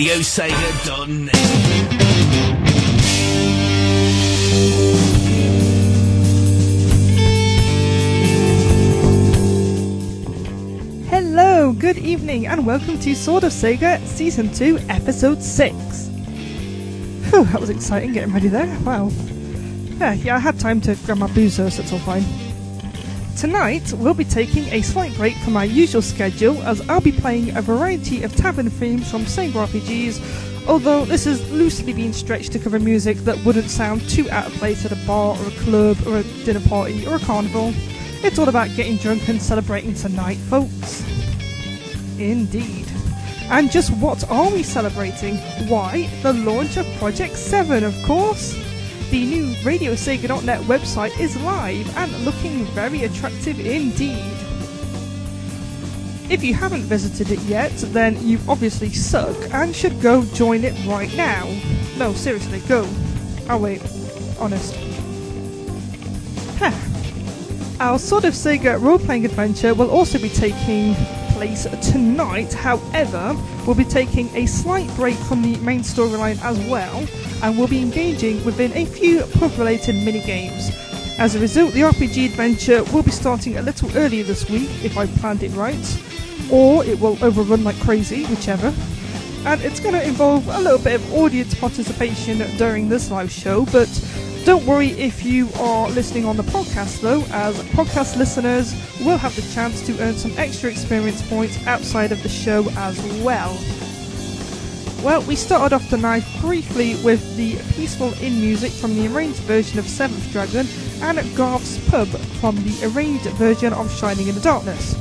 RadioSega.net. Hello, good evening, and welcome to Sword of Sega Season 2, Episode 6. Whew, that was exciting getting ready there. Wow. Yeah, yeah, I had time to grab my boozer, so it's all fine. Tonight, we'll be taking a slight break from our usual schedule as I'll be playing a variety of tavern themes from Sega RPGs, although this has loosely been stretched to cover music that wouldn't sound too out of place at a bar or a club or a dinner party or a carnival. It's all about getting drunk and celebrating tonight, folks. Indeed. And just what are we celebrating? Why, the launch of Project 7, of course. The new RadioSega.net website is live and looking very attractive indeed. If you haven't visited it yet, then you obviously suck and should go join it right now. No, seriously, go. Oh wait, honest. Our Sword of Sega role-playing adventure will also be taking place tonight. However, we'll be taking a slight break from the main storyline as well, and we'll be engaging within a few pub-related mini-games. As a result, the RPG adventure will be starting a little earlier this week, if I planned it right, or it will overrun like crazy, whichever. And it's going to involve a little bit of audience participation during this live show, but don't worry if you are listening on the podcast though, as podcast listeners will have the chance to earn some extra experience points outside of the show as well. Well, we started off tonight briefly with the peaceful in music from the arranged version of Seventh Dragon and Garth's Pub from the arranged version of Shining in the Darkness.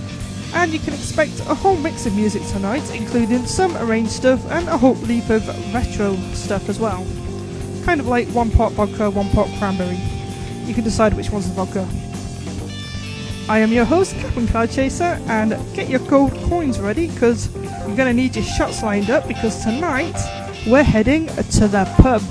And you can expect a whole mix of music tonight, including some arranged stuff and a whole heap of retro stuff as well kind of like one pot vodka, one pot cranberry. You can decide which one's the vodka. I am your host, Captain Cloud Chaser, and get your gold coins ready because you're going to need your shots lined up because tonight we're heading to the pub.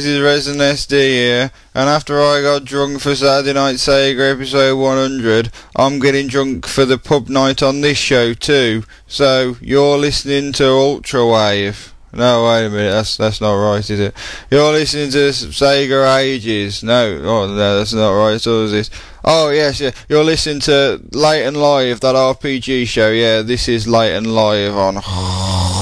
This is Resident SD here, and after I got drunk for Saturday Night Sega episode 100, I'm getting drunk for the pub night on this show too. So, you're listening to Ultrawave. No, wait a minute, that's that's not right, is it? You're listening to Sega Ages. No, oh no, that's not right. So is this? Oh yes, yeah. You're listening to Late and Live, that RPG show. Yeah, this is Late and Live on.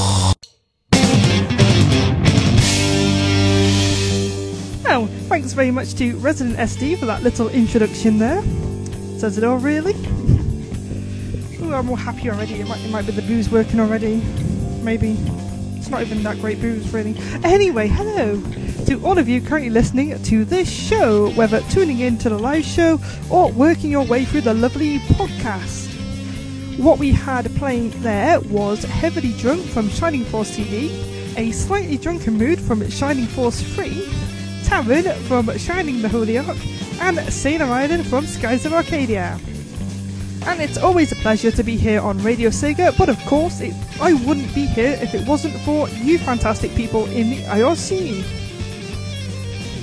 thanks very much to Resident SD for that little introduction there. Says it all, really. Ooh, I'm all happy already. It might, it might be the booze working already. Maybe. It's not even that great booze, really. Anyway, hello to all of you currently listening to this show, whether tuning in to the live show or working your way through the lovely podcast. What we had playing there was Heavily Drunk from Shining Force CD, a Slightly Drunken Mood from Shining Force 3, Tavern from Shining the Holy Ark, and Sailor Island from Skies of Arcadia. And it's always a pleasure to be here on Radio Sega, but of course, it, I wouldn't be here if it wasn't for you fantastic people in the IRC.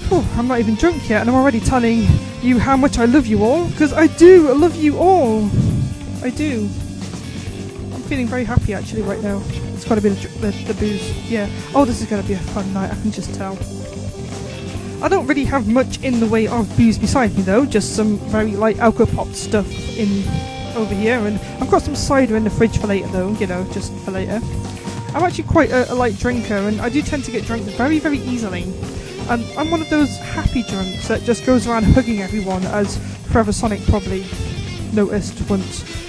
Whew, I'm not even drunk yet, and I'm already telling you how much I love you all, because I do love you all. I do. I'm feeling very happy actually right now. It's got to be the, the, the booze. Yeah. Oh, this is going to be a fun night, I can just tell. I don't really have much in the way of booze beside me though, just some very light alcopop stuff in over here, and I've got some cider in the fridge for later though, you know, just for later. I'm actually quite a, a light drinker, and I do tend to get drunk very, very easily. And I'm one of those happy drunks that just goes around hugging everyone, as Forever Sonic probably noticed once.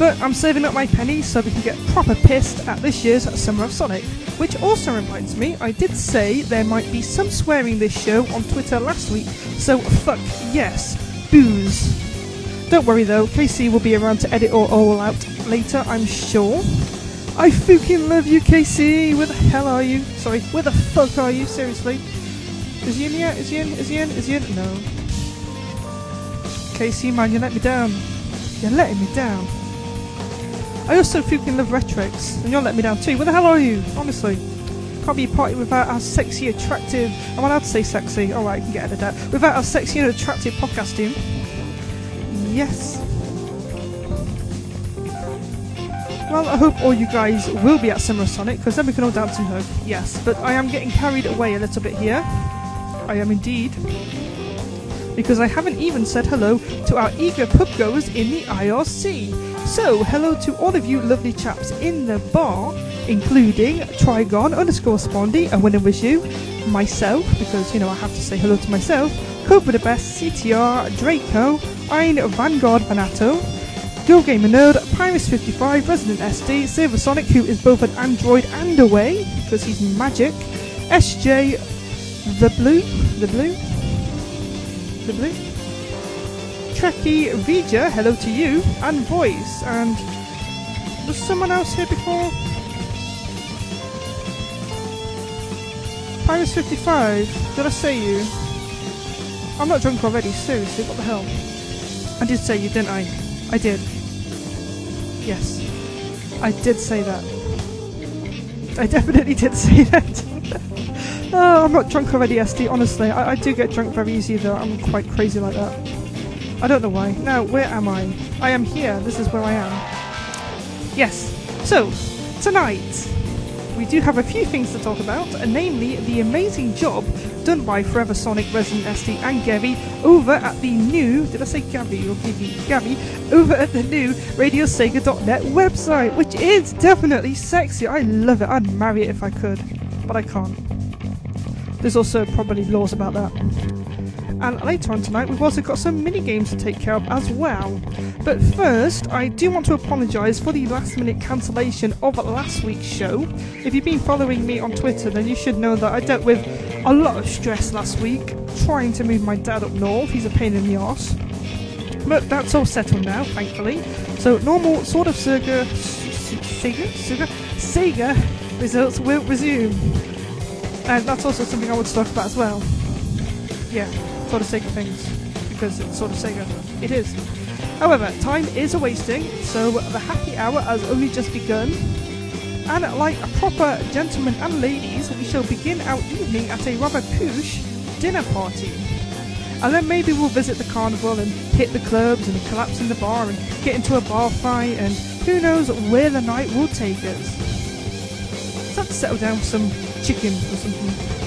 But I'm saving up my pennies so we can get proper pissed at this year's Summer of Sonic. Which also reminds me, I did say there might be some swearing this show on Twitter last week, so fuck yes, booze. Don't worry though, KC will be around to edit it all out later, I'm sure. I fucking love you, KC. Where the hell are you? Sorry, where the fuck are you? Seriously? Is he in here? Is he in? Is he in? Is he in? No. KC, man, you let me down. You're letting me down. Oh, I also fucking love Retrix, and you're letting me down too. Where the hell are you? Honestly. Can't be a party without our sexy, attractive. I'm allowed to say sexy. Alright, I can get out of that. Without our sexy and attractive podcast team. Yes. Well, I hope all you guys will be at Summer Sonic, because then we can all dance and hug. Yes, but I am getting carried away a little bit here. I am indeed. Because I haven't even said hello to our eager pub goers in the IRC. So, hello to all of you lovely chaps in the bar, including Trigon underscore Spondy, want to wish you, myself, because, you know, I have to say hello to myself, Cobra the Best, CTR, Draco, Ein Vanguard Vanato, Go Gamer Nerd, Pyrus55, Resident SD, Sonic, who is both an android and a way, because he's magic, SJ, The Blue, The Blue, The Blue, Trekkie Vija, hello to you, and Voice, and was someone else here before? Pyrus55, did I say you? I'm not drunk already, seriously, what the hell? I did say you, didn't I? I did. Yes. I did say that. I definitely did say that. oh, I'm not drunk already, SD, honestly. I, I do get drunk very easy, though. I'm quite crazy like that. I don't know why. Now, where am I? I am here. This is where I am. Yes. So, tonight, we do have a few things to talk about, and namely the amazing job done by Forever Sonic, Resident SD, and Gabby over at the new, did I say Gabby or Gibby? Gabby, over at the new RadioSega.net website, which is definitely sexy. I love it. I'd marry it if I could, but I can't. There's also probably laws about that. And later on tonight, we've also got some mini games to take care of as well. But first, I do want to apologise for the last minute cancellation of last week's show. If you've been following me on Twitter, then you should know that I dealt with a lot of stress last week trying to move my dad up north. He's a pain in the arse. But that's all settled now, thankfully. So normal sort of Sega, Sega, Sega, Sega results will resume. And that's also something I want to talk about as well. Yeah, sort of Sega things. Because it's sort of Sega. It is. However, time is a wasting, so the happy hour has only just begun. And like a proper gentleman and ladies, we shall begin our evening at a rather poosh dinner party. And then maybe we'll visit the carnival and hit the clubs and collapse in the bar and get into a bar fight and who knows where the night will take us. Let's settle down with some chicken or something.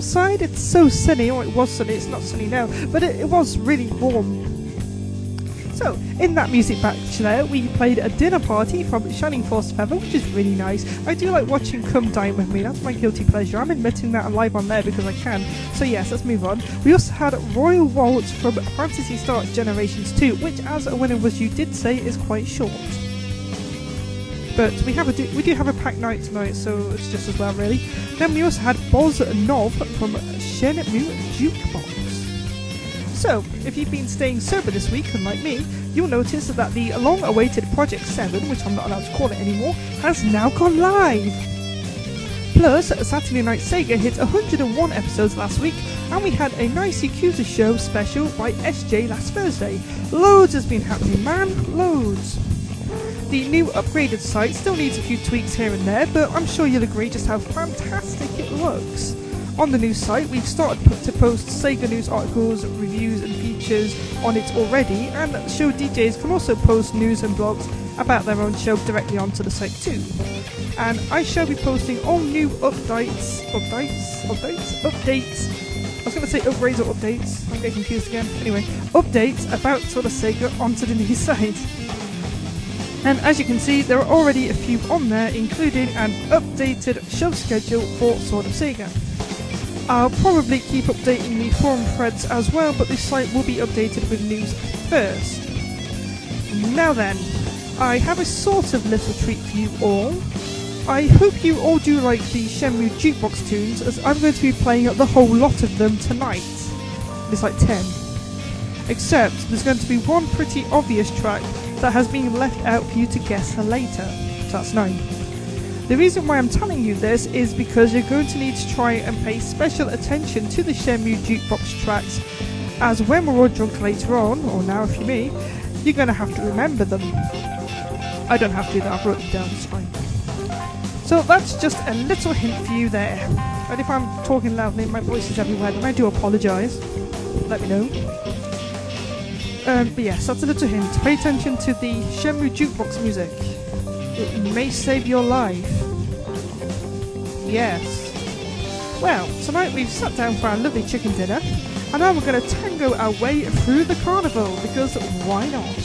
Outside? It's so sunny. Oh, it was sunny. It's not sunny now, but it, it was really warm. So, in that music batch there, we played a dinner party from Shining Force Feather, which is really nice. I do like watching Come Dine With Me, that's my guilty pleasure. I'm admitting that live on there because I can. So yes, let's move on. We also had Royal Waltz from Phantasy Star Generations 2, which as a winner was you did say is quite short. But we have a do, we do have a packed night tonight, so it's just as well really. Also had Boz Nov from Shenmue Jukebox. So, if you've been staying sober this week, unlike me, you'll notice that the long awaited Project 7, which I'm not allowed to call it anymore, has now gone live! Plus, Saturday Night Sega hit 101 episodes last week, and we had a nice Yakuza show special by SJ last Thursday. Loads has been happening, man, loads! The new upgraded site still needs a few tweaks here and there, but I'm sure you'll agree just how fantastic looks. On the news site, we've started to post Sega news articles, reviews, and features on it already, and show DJs can also post news and blogs about their own show directly onto the site too. And I shall be posting all new updates, updates, updates, updates. I was going to say upgrades or updates. I'm getting confused again. Anyway, updates about of Sega onto the new site. And as you can see, there are already a few on there, including an updated show schedule for Sword of Sega. I'll probably keep updating the forum threads as well, but this site will be updated with news first. Now then, I have a sort of little treat for you all. I hope you all do like the Shenmue jukebox tunes, as I'm going to be playing the whole lot of them tonight. There's like 10. Except there's going to be one pretty obvious track that has been left out for you to guess later. So that's 9. The reason why I'm telling you this is because you're going to need to try and pay special attention to the Shenmue jukebox tracks, as when we're all drunk later on, or now if you me, you're going to have to remember them. I don't have to do that, I've wrote them down, it's fine. So that's just a little hint for you there. And if I'm talking loudly, my voice is everywhere, then I do apologise. Let me know. Um, but yes, that's a little hint. Pay attention to the Shenmue jukebox music. It may save your life. Yes. Well, tonight we've sat down for our lovely chicken dinner, and now we're going to tango our way through the carnival, because why not?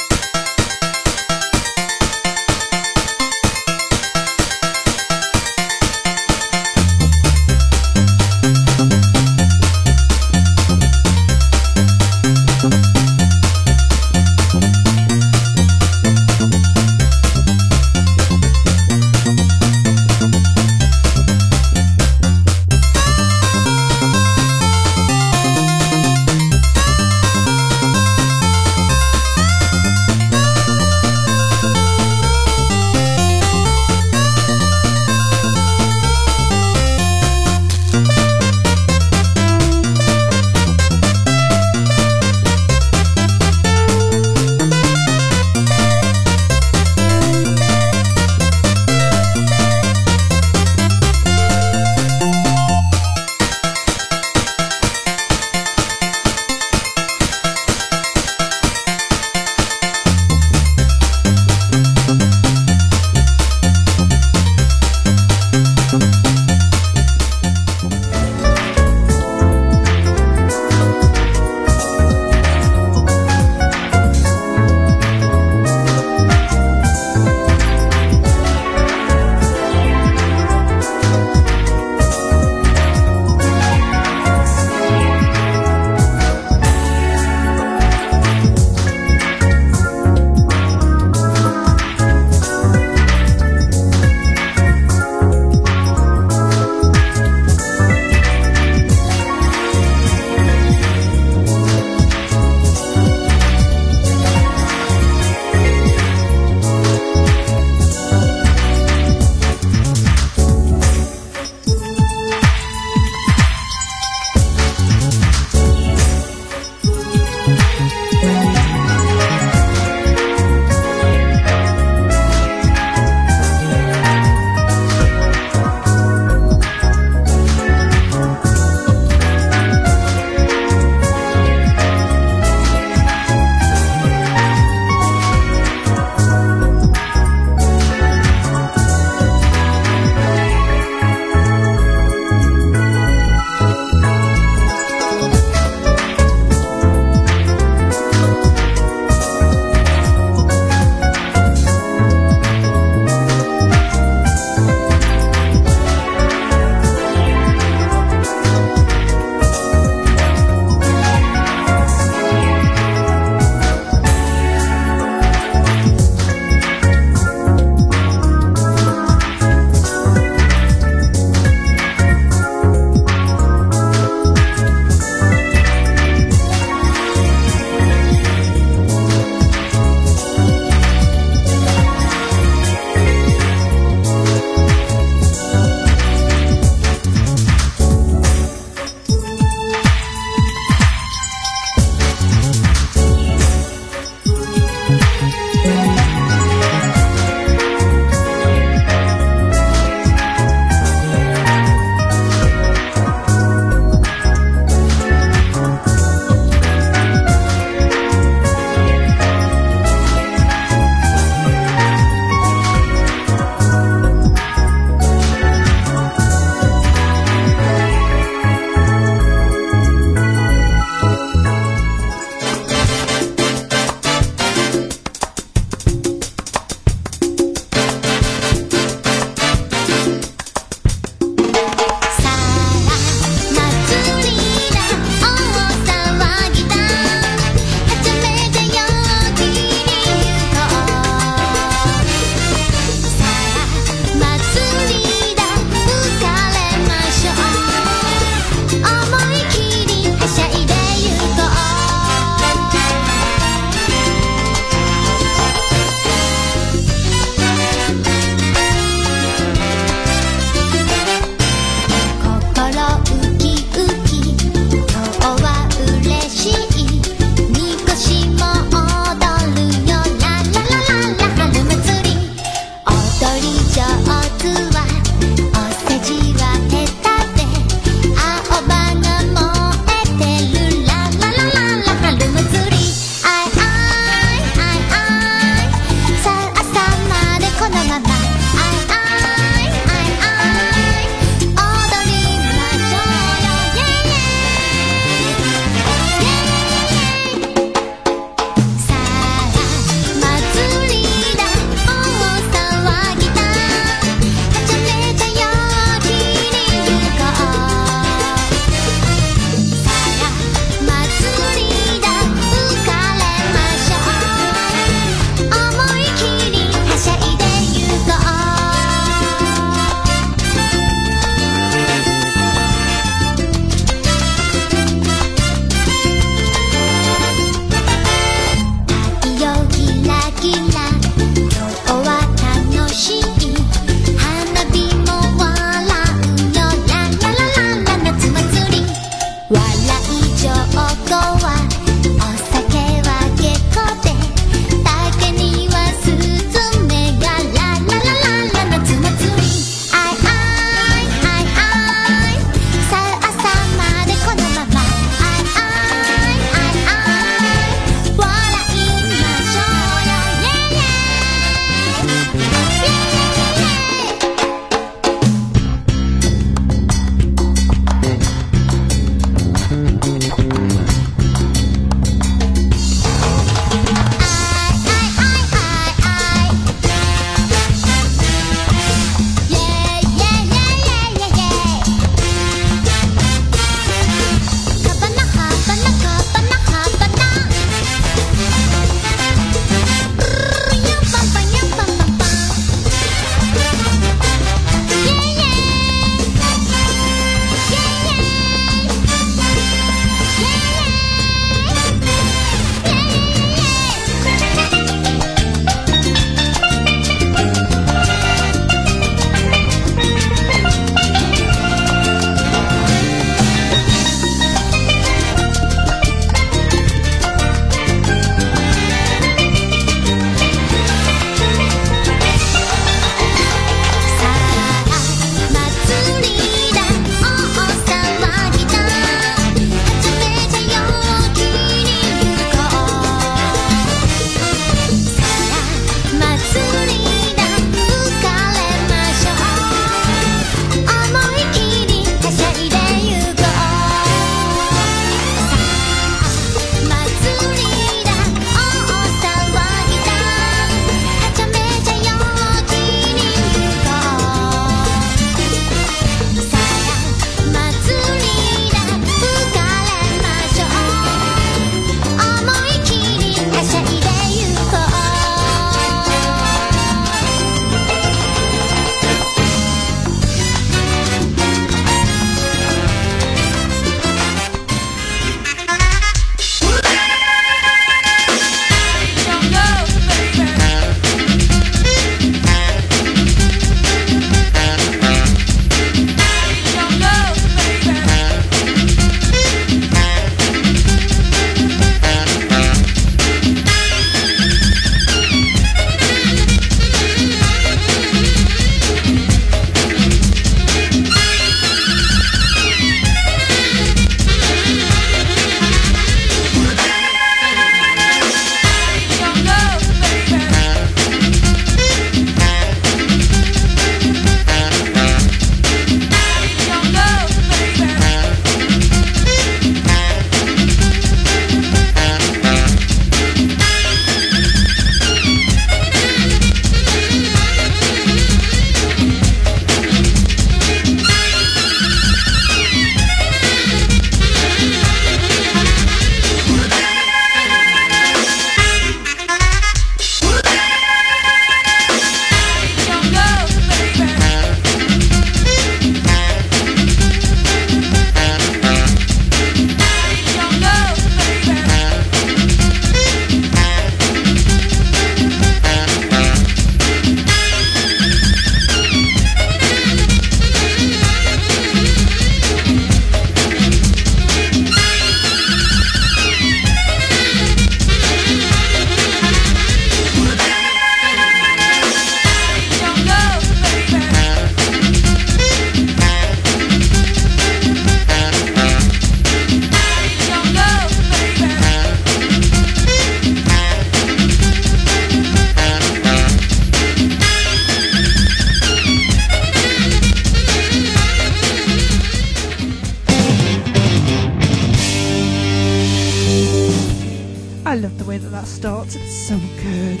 That that starts. It's so good.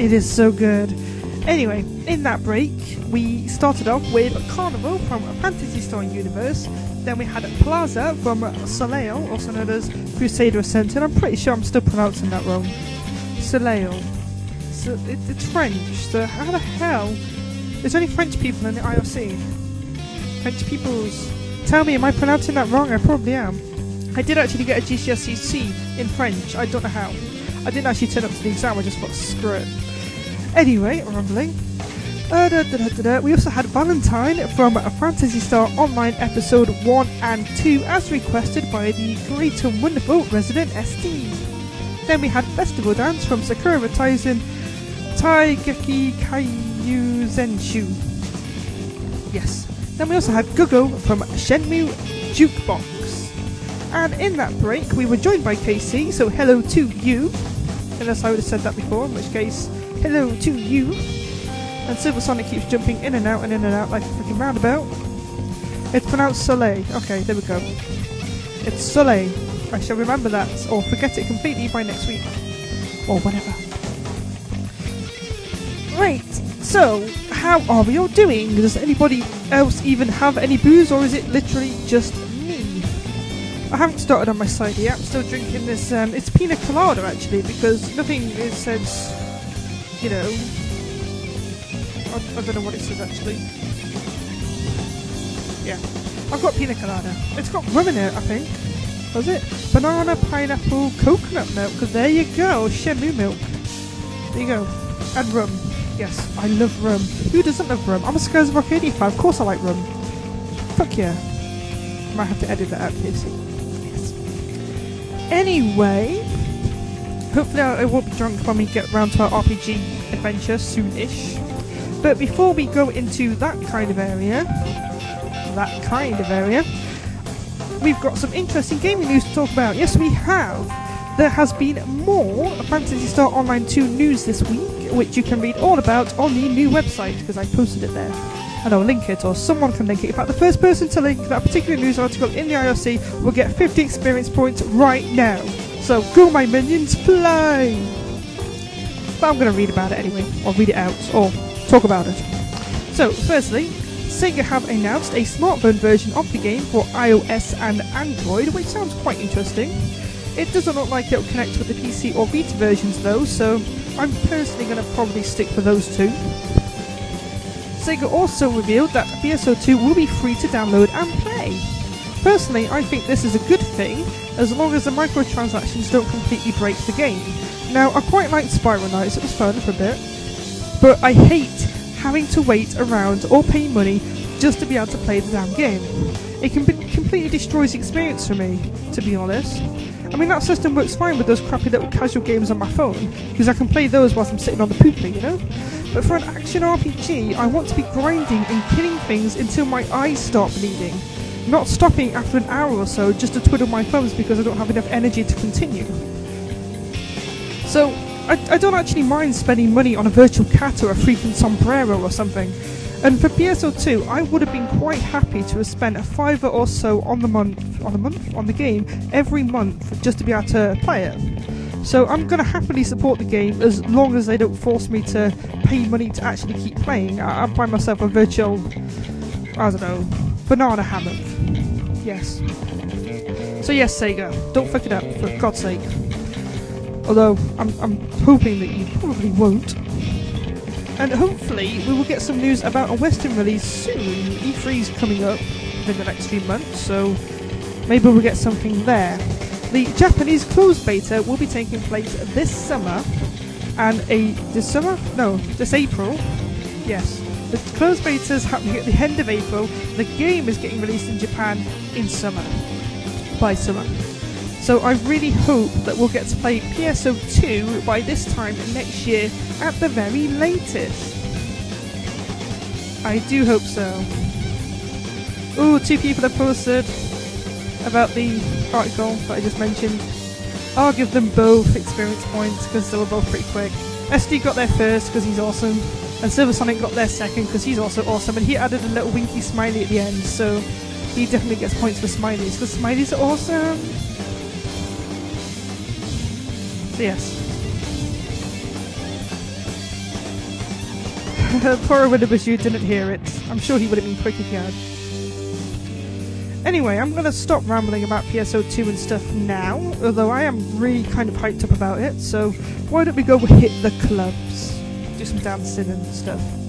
It is so good. Anyway, in that break, we started off with Carnival from Phantasy Star Universe. Then we had Plaza from Soleil, also known as Crusader of Centy, and I'm pretty sure I'm still pronouncing that wrong. Soleil. So it, it's French. So how the hell? There's only French people in the IRC. French peoples. Tell me, am I pronouncing that wrong? I probably am. I did actually get a GCSE in French. I don't know how. I didn't actually turn up to the exam. I just thought, screw it. Anyway, rumbling. Uh, da, da, da, we also had Valentine from a Phantasy Star Online episode 1 and 2 as requested by the great and wonderful resident SD. Then we had Festival Dance from Sakura Taisen Taigeki Kaiju Zenshu. Yes. Then we also had Gugo from Shenmue Jukebox. And in that break, we were joined by KC, so hello to you. Unless I would have said that before, in which case, hello to you. And Silver Sonic keeps jumping in and out and in and out like a freaking roundabout. It's pronounced Soleil. Okay, there we go. It's Soleil. I shall remember that, or forget it completely by next week. Or whatever. Right, so, how are we all doing? Does anybody else even have any booze, or is it literally just? I haven't started on my side yet. I'm still drinking this. Um, it's pina colada actually, because nothing is says, you know. I, I don't know what it says actually. Yeah, I've got pina colada. It's got rum in it, I think. Was it banana, pineapple, coconut milk? Because there you go, Shenmue milk. There you go, and rum. Yes, I love rum. Who doesn't love rum? I'm a Skies Arcadia fan. Of course I like rum. Fuck yeah. Might have to edit that out, Casey. Anyway, hopefully I won't be drunk when we get round to our RPG adventure soonish. But before we go into that kind of area, that kind of area, we've got some interesting gaming news to talk about. Yes, we have. There has been more Phantasy Star Online 2 news this week, which you can read all about on the new website because I posted it there. And I'll link it, or someone can link it. In fact, the first person to link that particular news article in the IRC will get 50 experience points right now. So go, my minions, fly! But I'm going to read about it anyway, or read it out, or talk about it. So, firstly, Sega have announced a smartphone version of the game for iOS and Android, which sounds quite interesting. It doesn't look like it'll connect with the PC or Vita versions though, so I'm personally going to probably stick for those two. Sega also revealed that PSO2 will be free to download and play. Personally, I think this is a good thing, as long as the microtransactions don't completely break the game. Now, I quite liked Spiral Knights, it was fun for a bit, but I hate having to wait around or pay money just to be able to play the damn game. It completely destroys the experience for me, to be honest. I mean, that system works fine with those crappy little casual games on my phone, because I can play those whilst I'm sitting on the poopy, you know? But for an action RPG, I want to be grinding and killing things until my eyes start bleeding. Not stopping after an hour or so just to twiddle my thumbs because I don't have enough energy to continue. So, I, I don't actually mind spending money on a virtual cat or a freaking sombrero or something. And for PSO2, I would have been quite happy to have spent a fiver or so on the month, on the month, on the game every month just to be able to play it. So I'm going to happily support the game as long as they don't force me to pay money to actually keep playing. I, I find myself a virtual, I don't know, banana hammock. Yes. So yes, Sega, don't fuck it up for God's sake. Although I'm, I'm hoping that you probably won't. And hopefully we will get some news about a Western release soon. E3's coming up within the next few months, so maybe we'll get something there. The Japanese closed beta will be taking place this summer, and a this summer? No, this April. Yes, the closed beta is happening at the end of April. The game is getting released in Japan in summer, by summer. So I really hope that we'll get to play PSO2 by this time next year at the very latest. I do hope so. Ooh, two people have posted about the article that I just mentioned. I'll give them both experience points because they were both pretty quick. SD got there first because he's awesome, and Silver Sonic got there second because he's also awesome, and he added a little winky smiley at the end, so he definitely gets points for smileys because smileys are awesome. Yes. Poor Winnibus, you didn't hear it. I'm sure he would have been quick if he had. Anyway, I'm going to stop rambling about PSO2 and stuff now, although I am really kind of hyped up about it, so why don't we go hit the clubs? Do some dancing and stuff.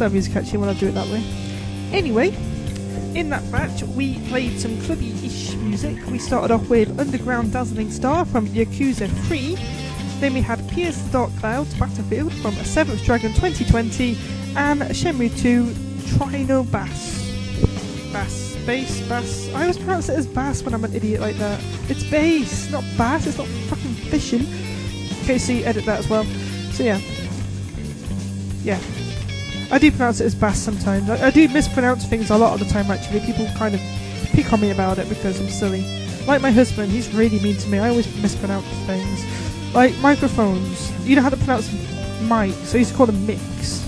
Countdown music actually when I do it that way. Anyway, in that batch we played some clubby-ish music. We started off with Underground Dazzling Star from Yakuza 3. Then we had Pierce the Dark Clouds Battlefield from 7th Dragon 2020 and Shenmue 2 Trino Bass. Bass. Bass. Bass. I always pronounce it as bass when I'm an idiot like that. It's bass, not bass. It's not fucking fishing. Okay, see, edit that as well. So yeah. Yeah. I do pronounce it as bass sometimes. I, I do mispronounce things a lot of the time actually. People kind of pick on me about it because I'm silly. Like my husband, he's really mean to me. I always mispronounce things. Like microphones. You know how to pronounce mic, so you used to call them mix.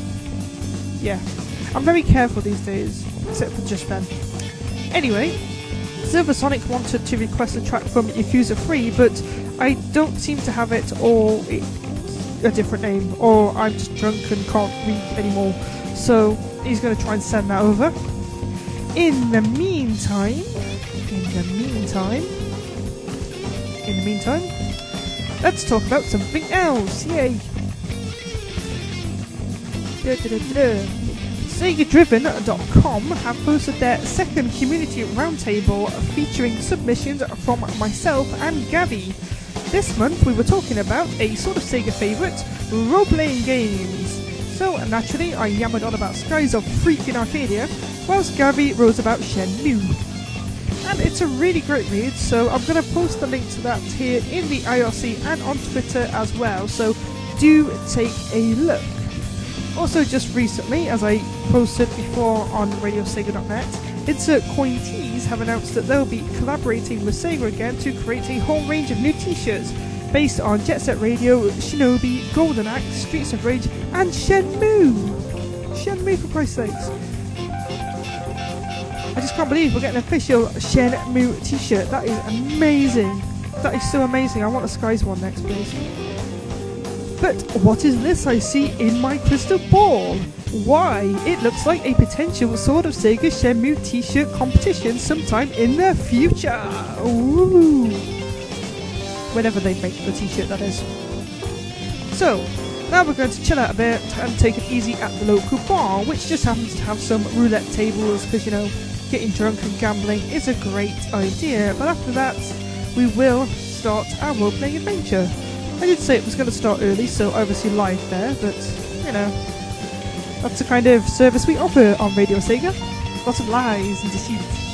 Yeah. I'm very careful these days, except for just then. Anyway, Silver Sonic wanted to request a track from Yakuza 3, but I don't seem to have it or it's a different name, or I'm just drunk and can't read anymore. So he's going to try and send that over. In the meantime, in the meantime, in the meantime, let's talk about something else. Yay! Da, da, da. SegaDriven.com have posted their second community roundtable featuring submissions from myself and Gavi. This month we were talking about a sort of Sega favourite, role-playing games. So naturally I yammered on about Skies of freaking Arcadia, whilst Gavi rose about Shenmue. And it's a really great read, so I'm going to post the link to that here in the IRC and on Twitter as well, so do take a look. Also, just recently, as I posted before on RadioSega.net, Insert Coin Tees have announced that they'll be collaborating with Sega again to create a whole range of new t-shirts based on Jet Set Radio, Shinobi, Golden Axe, Streets of Rage, and Shenmue! Shenmue for Christ's sakes! I just can't believe we're getting an official Shenmue t-shirt. That is amazing. That is so amazing. I want a Skies one next, please. But what is this I see in my crystal ball? Why, it looks like a potential sort of Sega Shenmue t-shirt competition sometime in the future. Ooh. Whenever they make the t-shirt, that is. So, now we're going to chill out a bit and take it easy at the local bar, which just happens to have some roulette tables, because, you know, getting drunk and gambling is a great idea. But after that, we will start our role-playing adventure. I did say it was going to start early, so obviously live there, but, you know, that's the kind of service we offer on Radio Sega. Lots of lies and deceit.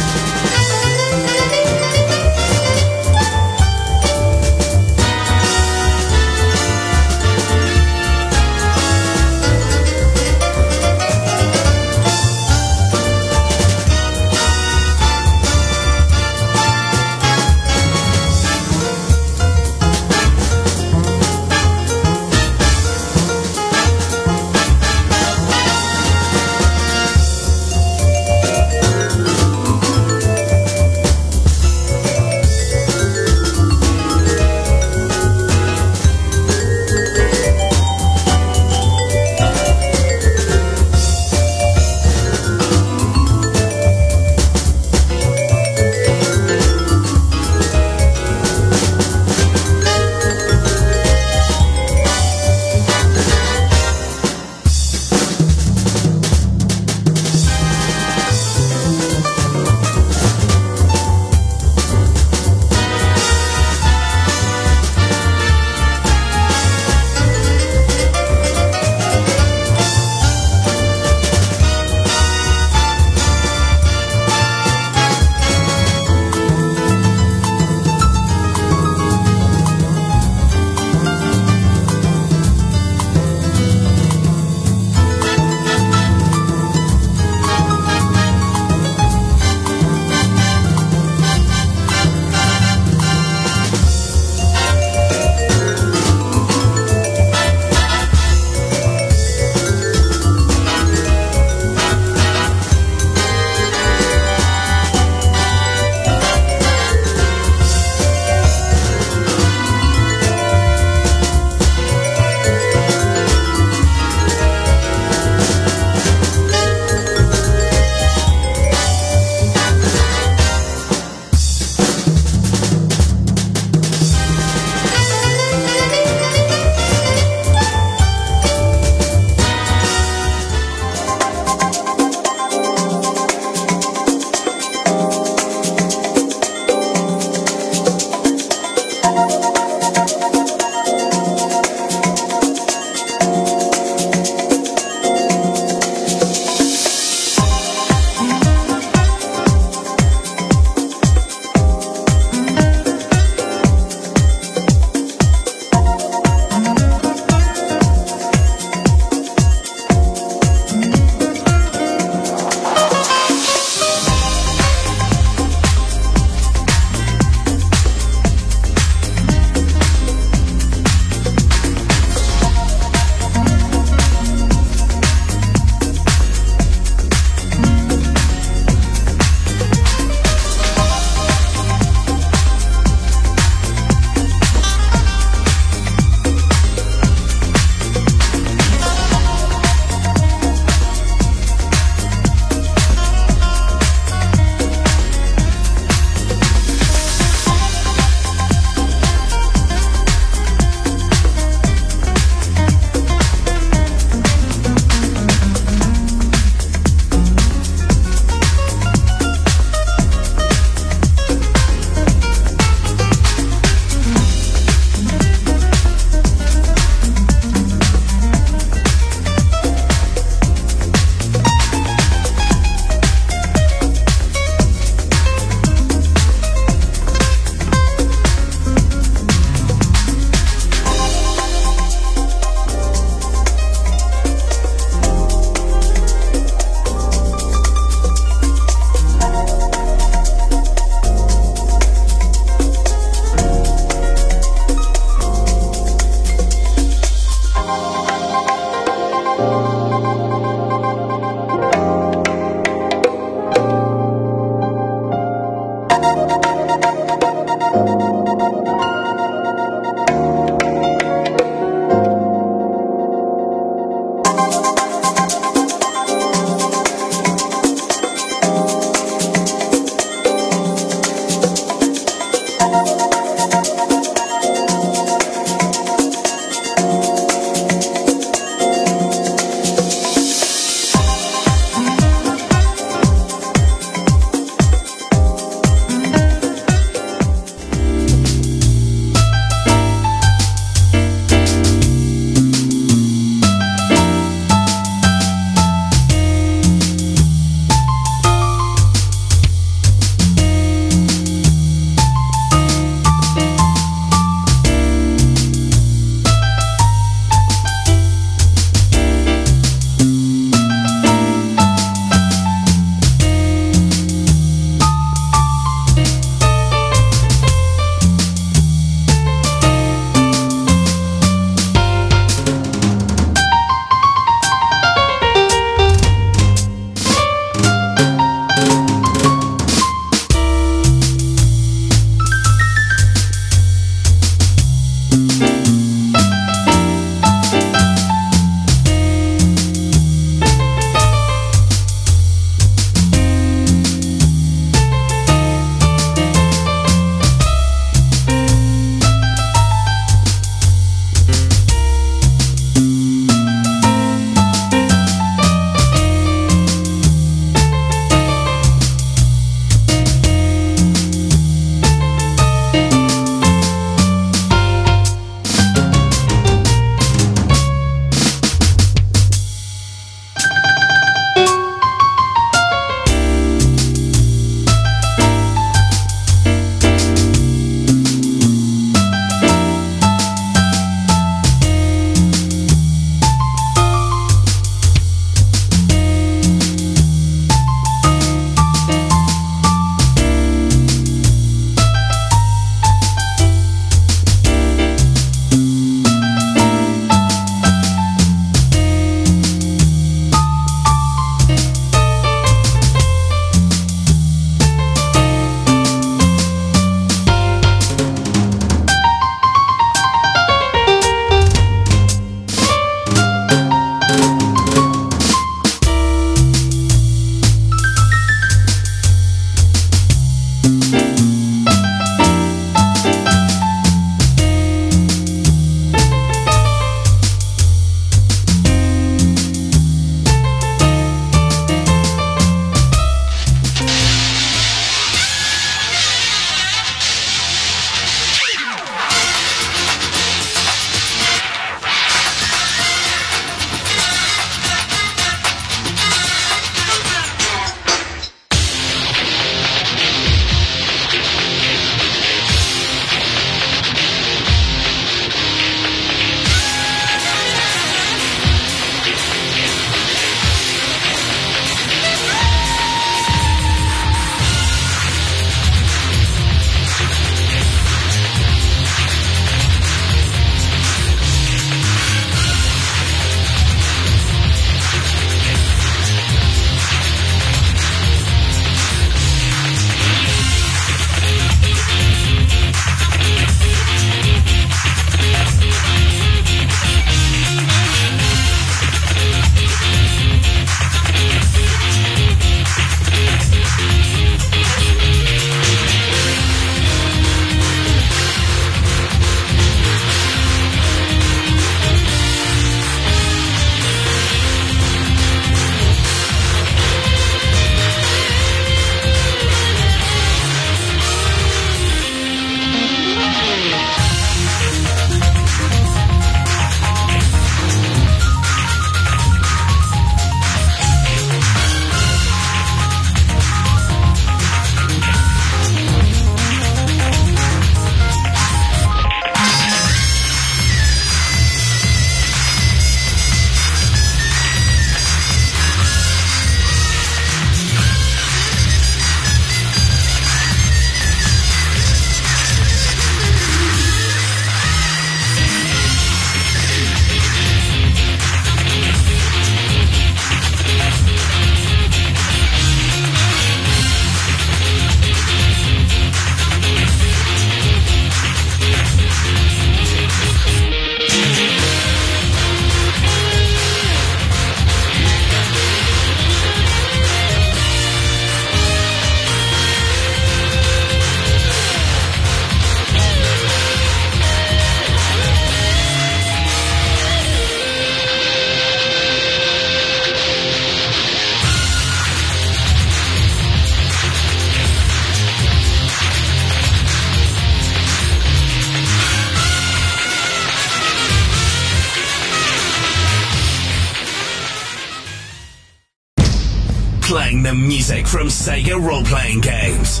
Sega role playing games.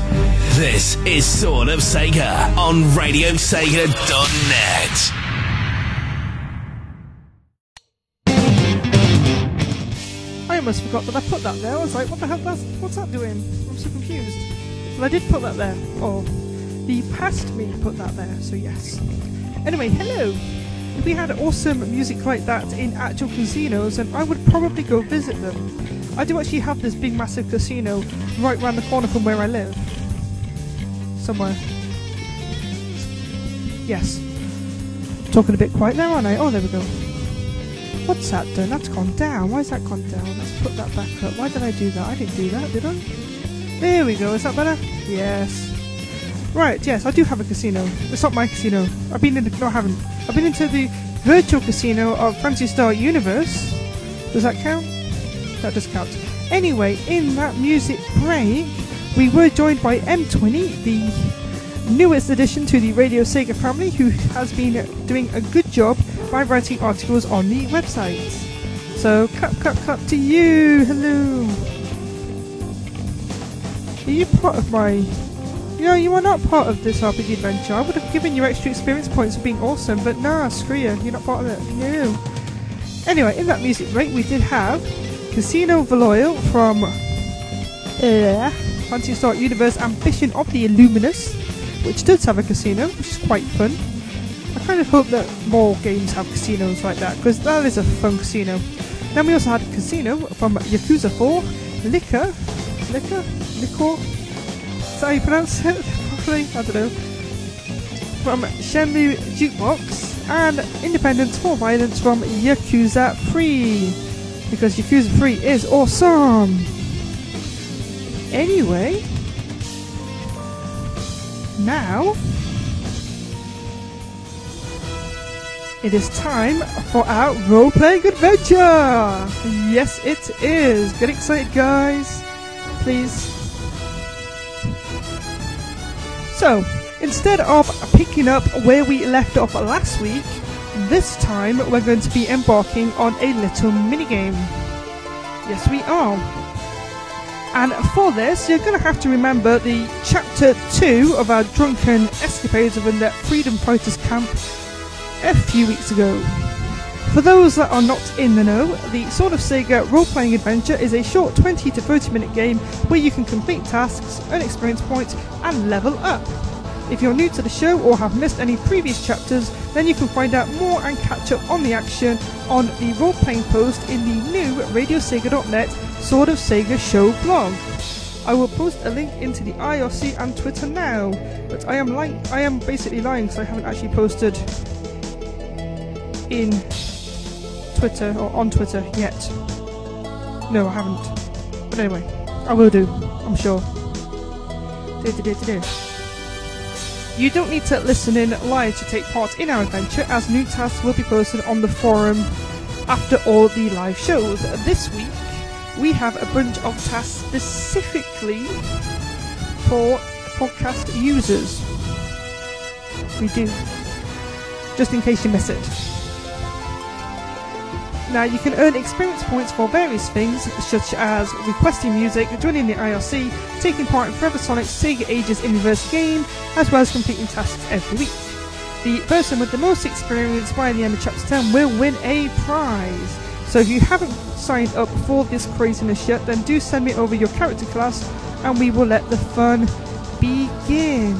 This is Sword of Sega on RadioSega.net. I almost forgot that I put that there. I was like, what the hell? That's, what's that doing? I'm so confused. Well, I did put that there. Or the past me put that there, so yes. Anyway, hello. If we had awesome music like that in actual casinos, then I would probably go visit them. I do actually have this big massive casino right round the corner from where I live. Somewhere. Yes. Talking a bit quiet there, aren't I? Oh, there we go. What's that done? That's gone down. Why's that gone down? Let's put that back up. Why did I do that? I didn't do that, did I? There we go. Is that better? Yes. Right, yes, I do have a casino. It's not my casino. I've been in the, no, I haven't. I've been into the virtual casino of Phantasy Star Universe. Does that count? That does count. Anyway, in that music break, we were joined by M20, the newest addition to the Radio Sega family, who has been doing a good job by writing articles on the website. So, cut, cut, cut to you. Hello. Are you part of my know, you are not part of this RPG adventure. I would have given you extra experience points for being awesome, but nah, screw you. You're not part of it. No. Anyway, in that music break, we did have Casino Valoil from uh, Phantasy Star Universe Ambition of the Illuminus, which does have a casino, which is quite fun. I kind of hope that more games have casinos like that, because that is a fun casino. Then we also had Casino from Yakuza 4, Liquor, Liquor, Liquor, is that how you pronounce it? Probably, I don't know. From Shenmue Jukebox and Independence for Violence from Yakuza 3. Because Yakuza 3 is awesome! Anyway, now it is time for our role playing adventure! Yes, it is! Get excited, guys! Please so, instead of picking up where we left off last week, this time we're going to be embarking on a little minigame. Yes, we are. And for this, you're going to have to remember the chapter 2 of our drunken escapades within the Freedom Fighters camp a few weeks ago. For those that are not in the know, the Sword of Sega role playing adventure is a short 20 to 30 minute game where you can complete tasks, earn experience points, and level up. If you're new to the show or have missed any previous chapters, then you can find out more and catch up on the action on the role playing post in the new RadioSega.net Sword of Sega show blog. I will post a link into the IRC and Twitter now, but I am lying. I am basically lying because I haven't actually posted in Twitter or on Twitter yet. No, I haven't. But anyway, I will do. I'm sure. You don't need to listen in live to take part in our adventure, as new tasks will be posted on the forum after all the live shows. This week, we have a bunch of tasks specifically for podcast users. We do. Just in case you miss it. Now, you can earn experience points for various things, such as requesting music, joining the IRC, taking part in Forever Sonic's Sega Ages Universe game, as well as completing tasks every week. The person with the most experience by the end of Chapter 10 will win a prize. So if you haven't signed up for this craziness yet, then do send me over your character class and we will let the fun begin.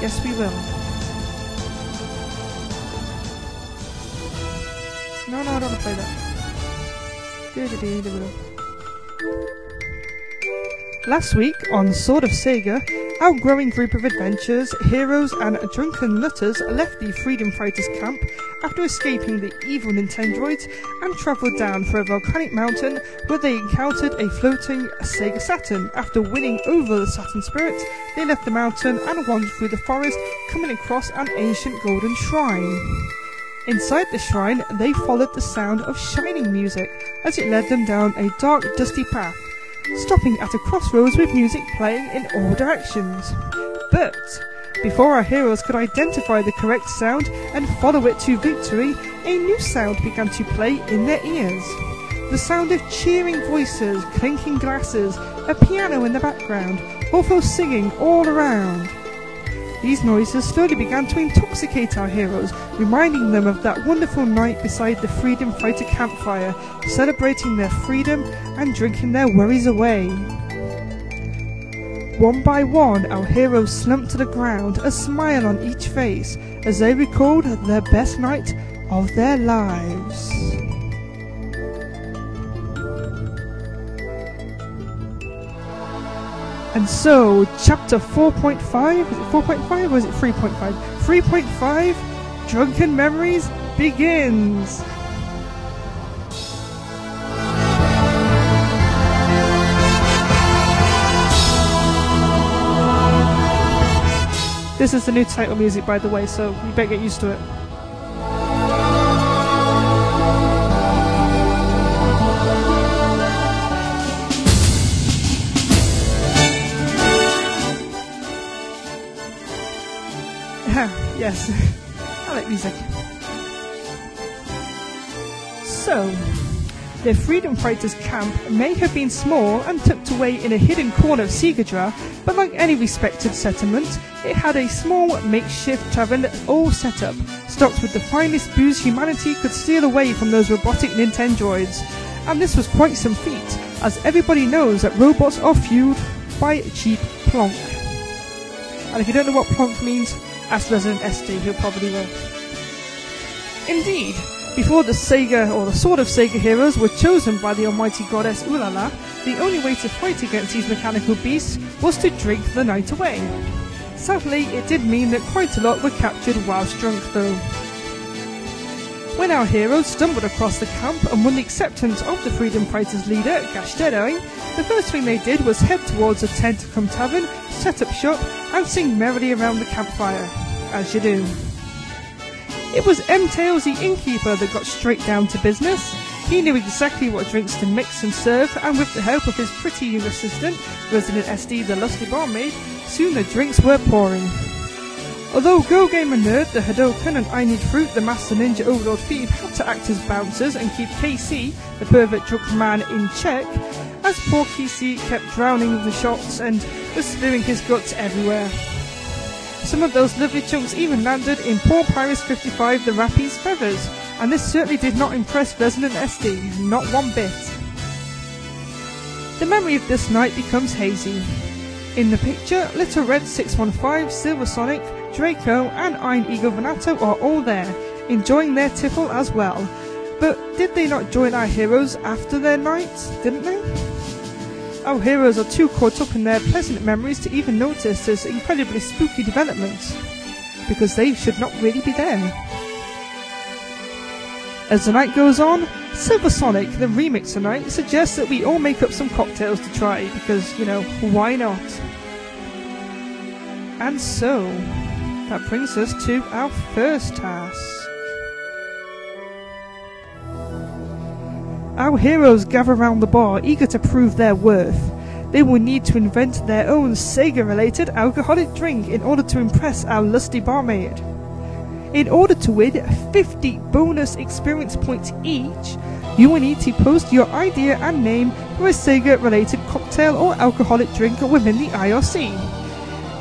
Yes, we will. No, no, I don't want to play that. Last week on Sword of Sega, our growing group of adventurers, heroes, and drunken nutters left the Freedom Fighters camp after escaping the evil Nintendroids and travelled down for a volcanic mountain where they encountered a floating Sega Saturn. After winning over the Saturn spirits, they left the mountain and wandered through the forest, coming across an ancient golden shrine. Inside the shrine, they followed the sound of shining music as it led them down a dark, dusty path, stopping at a crossroads with music playing in all directions. But before our heroes could identify the correct sound and follow it to victory, a new sound began to play in their ears. the sound of cheering voices, clinking glasses, a piano in the background, also singing all around. These noises slowly began to intoxicate our heroes, reminding them of that wonderful night beside the freedom fighter campfire, celebrating their freedom and drinking their worries away. One by one, our heroes slumped to the ground, a smile on each face, as they recalled their best night of their lives. And so, chapter 4.5, is it 4.5 or is it 3.5? 3.5, Drunken Memories begins! This is the new title music, by the way, so you better get used to it. Yes, I like music. So, the freedom fighters' camp may have been small and tucked away in a hidden corner of Segadra, but like any respected settlement, it had a small makeshift tavern all set up, stocked with the finest booze humanity could steal away from those robotic Nintendroids. And this was quite some feat, as everybody knows that robots are fueled by cheap plonk. And if you don't know what plonk means, ask Resident SD, he'll probably will. Indeed, before the Sega or the Sword of Sega heroes were chosen by the almighty goddess Ulala, the only way to fight against these mechanical beasts was to drink the night away. Sadly, it did mean that quite a lot were captured whilst drunk though. When our heroes stumbled across the camp and won the acceptance of the freedom fighters' leader, Gashtedai, the first thing they did was head towards a tent come tavern, set up shop, and sing merrily around the campfire, as you do. It was M. Tails the innkeeper that got straight down to business. He knew exactly what drinks to mix and serve, and with the help of his pretty young assistant, Resident SD the lusty barmaid, soon the drinks were pouring. Although Go Gamer Nerd, the Hadoken, and I Need Fruit, the Master Ninja Overlord Thief, had to act as bouncers and keep KC, the pervert drunk man, in check, as poor KC kept drowning the shots and was spewing his guts everywhere. Some of those lovely chunks even landed in poor Pyrus 55 the Rappy's feathers, and this certainly did not impress Resident SD, not one bit. The memory of this night becomes hazy. In the picture, Little Red 615, Silver Sonic, Draco, and Iron Eagle Venato are all there, enjoying their tiffle as well. But did they not join our heroes after their night, didn't they? Our heroes are too caught up in their pleasant memories to even notice this incredibly spooky development, because they should not really be there. As the night goes on, Silver Sonic, the remix tonight, suggests that we all make up some cocktails to try, because, you know, why not? And so, that brings us to our first task. Our heroes gather around the bar, eager to prove their worth. They will need to invent their own Sega related alcoholic drink in order to impress our lusty barmaid. In order to win 50 bonus experience points each, you will need to post your idea and name for a Sega related cocktail or alcoholic drink within the IRC.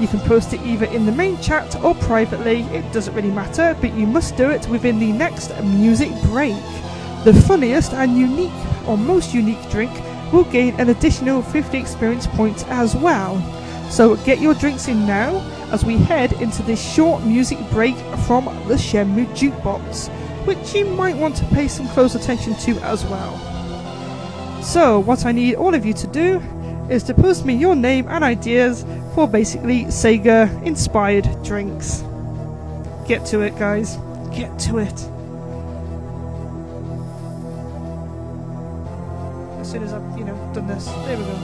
You can post it either in the main chat or privately, it doesn't really matter, but you must do it within the next music break. The funniest and unique or most unique drink will gain an additional 50 experience points as well. So get your drinks in now as we head into this short music break from the Shenmue Jukebox, which you might want to pay some close attention to as well. So, what I need all of you to do is to post me your name and ideas for basically Sega inspired drinks. Get to it, guys. Get to it. As soon as I've, you know, done this, there we go.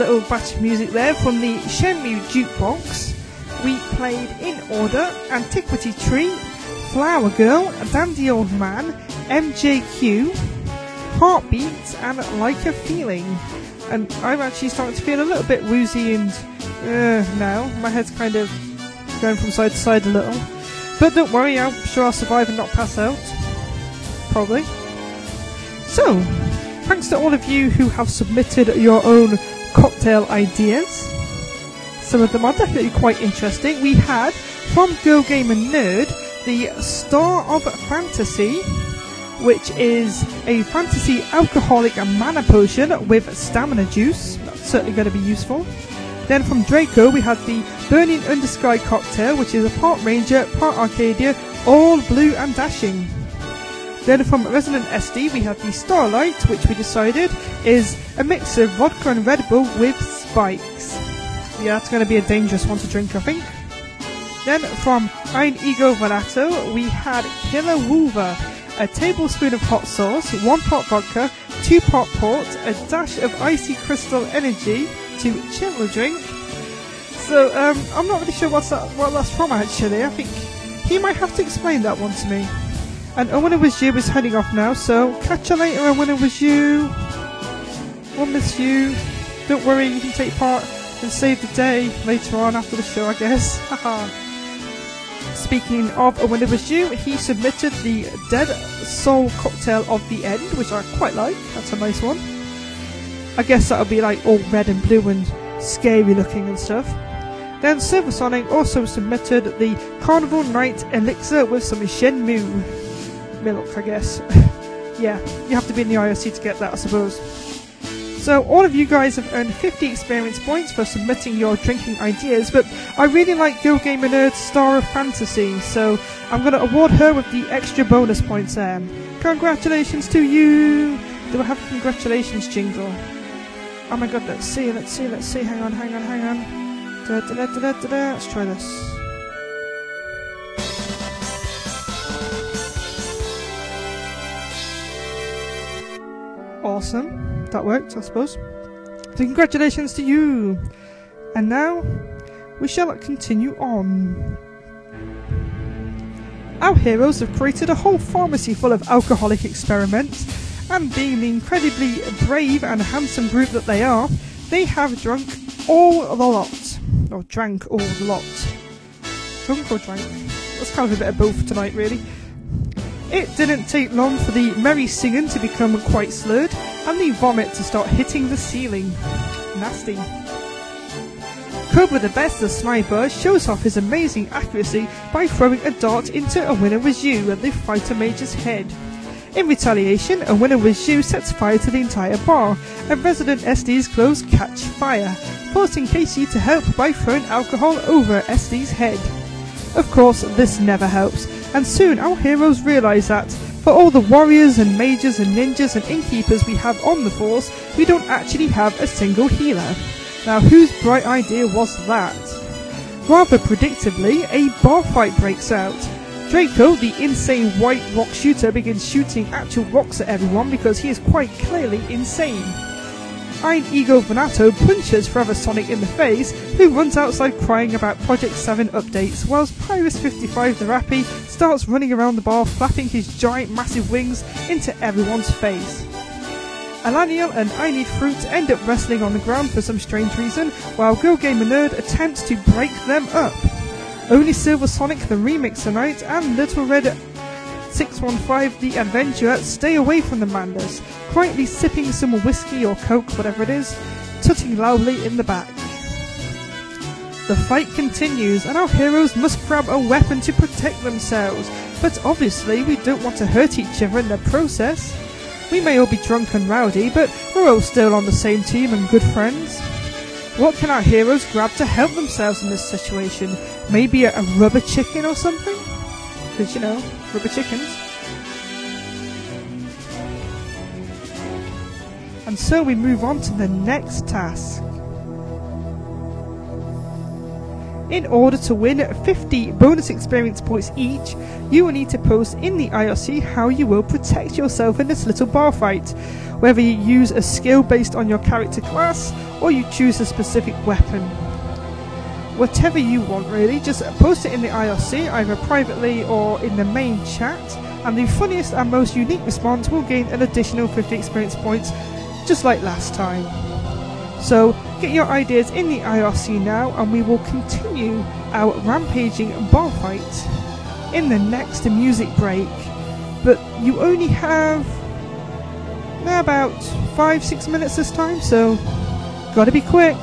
Little batch of music there from the Shenmue Jukebox. We played in order Antiquity Tree, Flower Girl, Dandy Old Man, MJQ, Heartbeats, and Like a Feeling. And I'm actually starting to feel a little bit woozy and uh, now. My head's kind of going from side to side a little. But don't worry, I'm sure I'll survive and not pass out. Probably. So, thanks to all of you who have submitted your own cocktail ideas. Some of them are definitely quite interesting. We had from Go Gamer Nerd the Star of Fantasy, which is a fantasy alcoholic mana potion with stamina juice. That's certainly going to be useful. Then from Draco, we had the Burning Under Sky cocktail, which is a part Ranger, part Arcadia, all blue and dashing. Then from Resident SD, we had the Starlight, which we decided is a mix of vodka and Red Bull with spikes. Yeah, that's going to be a dangerous one to drink, I think. Then from Ein Ego Vanato, we had Killer Wolver, a tablespoon of hot sauce, one pot vodka, two pot port, a dash of icy crystal energy to chill the drink. So um, I'm not really sure what's that, what that's from actually. I think he might have to explain that one to me. And Owen It Was You is heading off now, so catch you later, Owen It Was You. We'll miss you. Don't worry, you can take part and save the day later on after the show, I guess. Speaking of oh, When It Was You, he submitted the Dead Soul Cocktail of the End, which I quite like. That's a nice one. I guess that'll be like all red and blue and scary looking and stuff. Then Silversonic also submitted the Carnival Night Elixir with some Shenmue milk, I guess. yeah, you have to be in the IRC to get that, I suppose. So all of you guys have earned 50 experience points for submitting your drinking ideas, but I really like Go Gamer Nerd's Star of Fantasy, so I'm going to award her with the extra bonus points there. Congratulations to you! Do I have a congratulations jingle? Oh my god, let's see, let's see, let's see, hang on, hang on, hang on. Da, da, da. Let's try this. Awesome. That worked, I suppose. So congratulations to you! And now, we shall continue on. Our heroes have created a whole pharmacy full of alcoholic experiments, and being the incredibly brave and handsome group that they are, they have drunk all the lot. Or drank all the lot. Drunk or drank? That's kind of a bit of both tonight, really. It didn't take long for the merry singing to become quite slurred, and the vomit to start hitting the ceiling. Nasty. Cobra the Best, the sniper, shows off his amazing accuracy by throwing a dart into a winner was you at the fighter major's head. In retaliation, a winner was you sets fire to the entire bar, and resident SD's clothes catch fire, forcing Casey to help by throwing alcohol over SD's head. Of course, this never helps, and soon our heroes realize that for all the warriors and mages and ninjas and innkeepers we have on the force, we don't actually have a single healer. Now, whose bright idea was that? Rather predictably, a bar fight breaks out. Draco, the insane white rock shooter, begins shooting actual rocks at everyone because he is quite clearly insane. Ein Ego Venato punches Forever Sonic in the face, who runs outside crying about Project 7 updates, whilst Pyrus55 the Rappy starts running around the bar flapping his giant massive wings into everyone's face. Alaniel and I Need Fruit end up wrestling on the ground for some strange reason, while Go Gamer Nerd attempts to break them up. Only Silver Sonic the Remixer Knight and Little Red 615 the Adventurer stay away from the Manders, quietly sipping some whiskey or coke, whatever it is, tutting loudly in the back. The fight continues, and our heroes must grab a weapon to protect themselves, but obviously we don't want to hurt each other in the process. We may all be drunk and rowdy, but we're all still on the same team and good friends. What can our heroes grab to help themselves in this situation? Maybe a, a rubber chicken or something? Because, you know, rubber chickens. And so we move on to the next task. In order to win 50 bonus experience points each, you will need to post in the IRC how you will protect yourself in this little bar fight. Whether you use a skill based on your character class or you choose a specific weapon. Whatever you want, really, just post it in the IRC either privately or in the main chat, and the funniest and most unique response will gain an additional 50 experience points, just like last time. So get your ideas in the IRC now, and we will continue our rampaging bar fight in the next music break. But you only have about five, six minutes this time, so gotta be quick.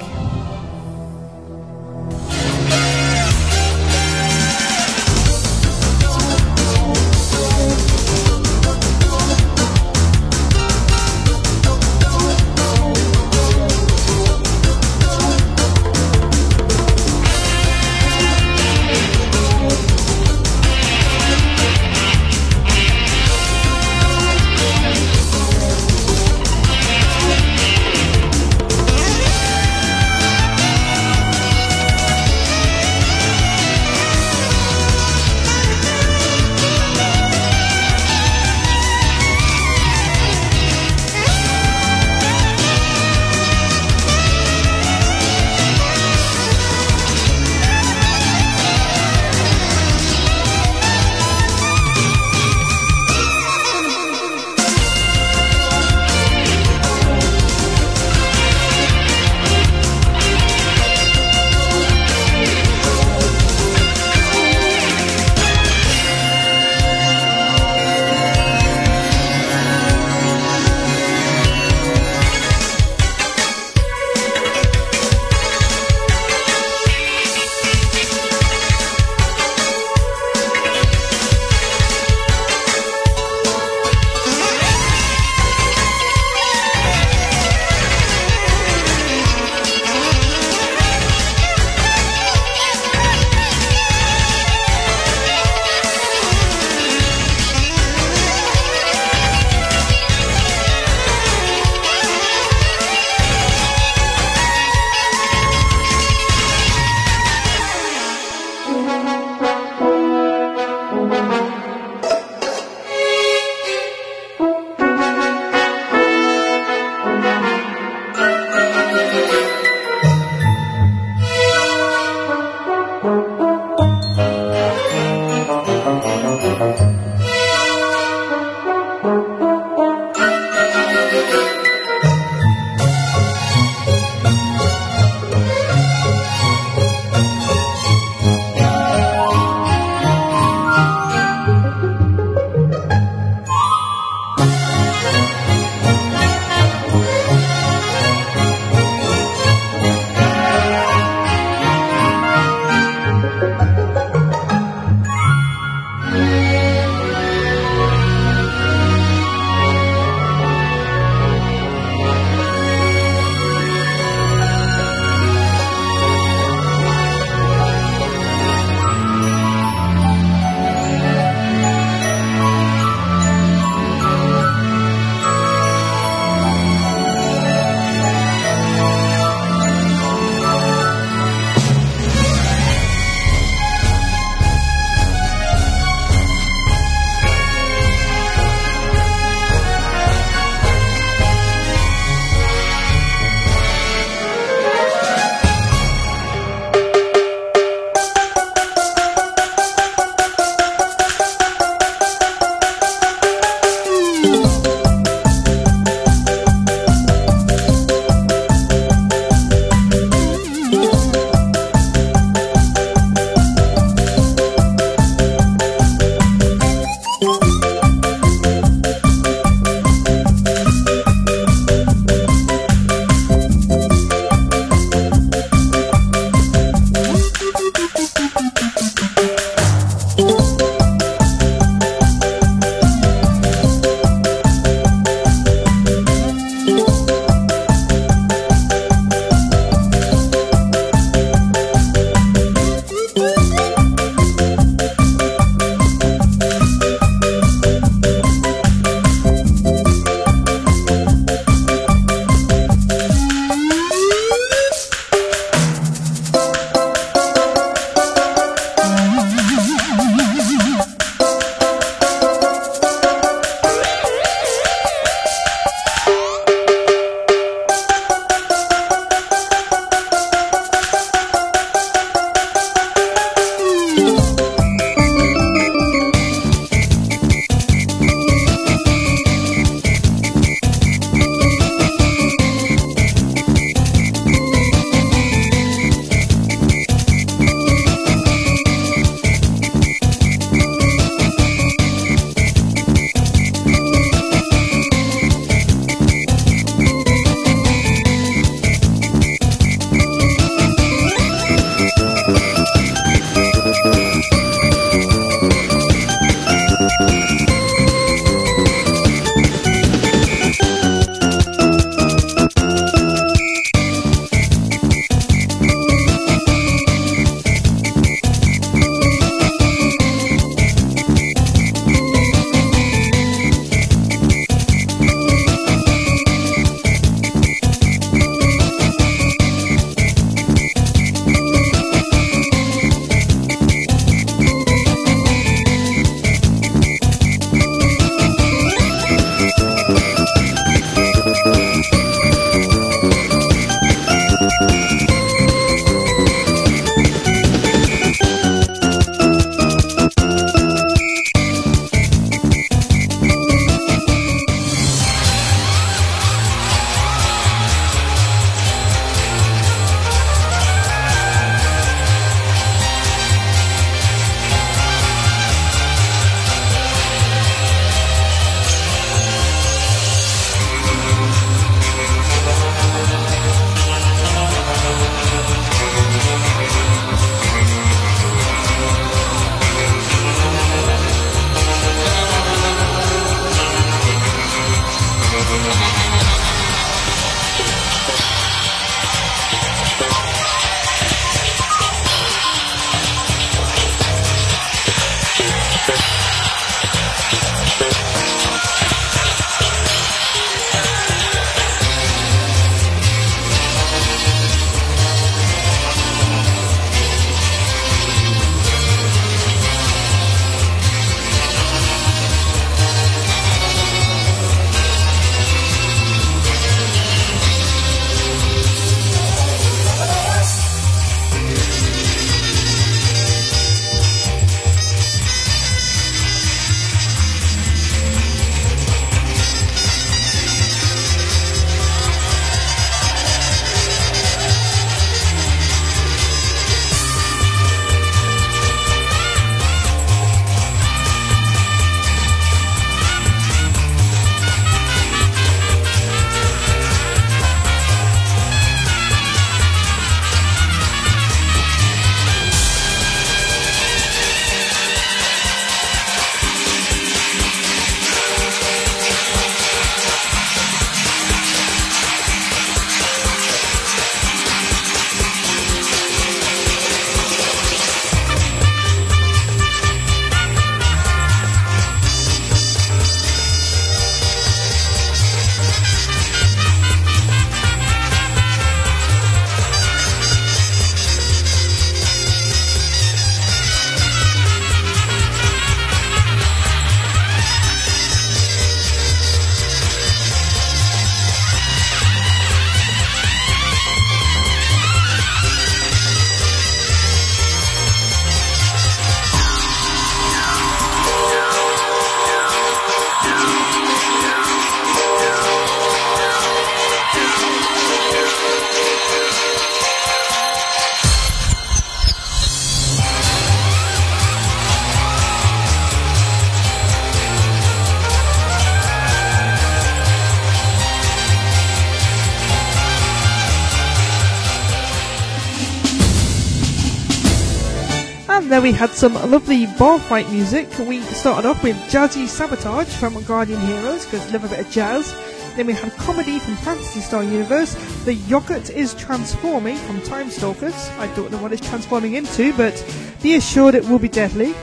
We had some lovely bar fight music. We started off with Jazzy Sabotage from Guardian Heroes, because love a bit of jazz. Then we had comedy from Phantasy Star Universe. The Yogurt is Transforming from Time Stalkers. I don't know what it's transforming into, but be assured it will be deadly.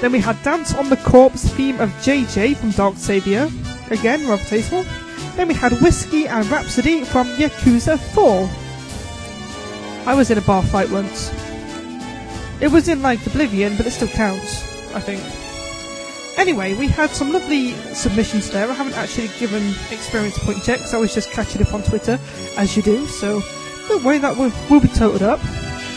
Then we had Dance on the Corpse theme of JJ from Dark Savior. Again, rather tasteful. Then we had Whiskey and Rhapsody from Yakuza 4. I was in a bar fight once. It was in like Oblivion, but it still counts, I think. Anyway, we had some lovely submissions there. I haven't actually given experience point checks. I was just catching up on Twitter, as you do. So don't worry, that will, will be totaled up.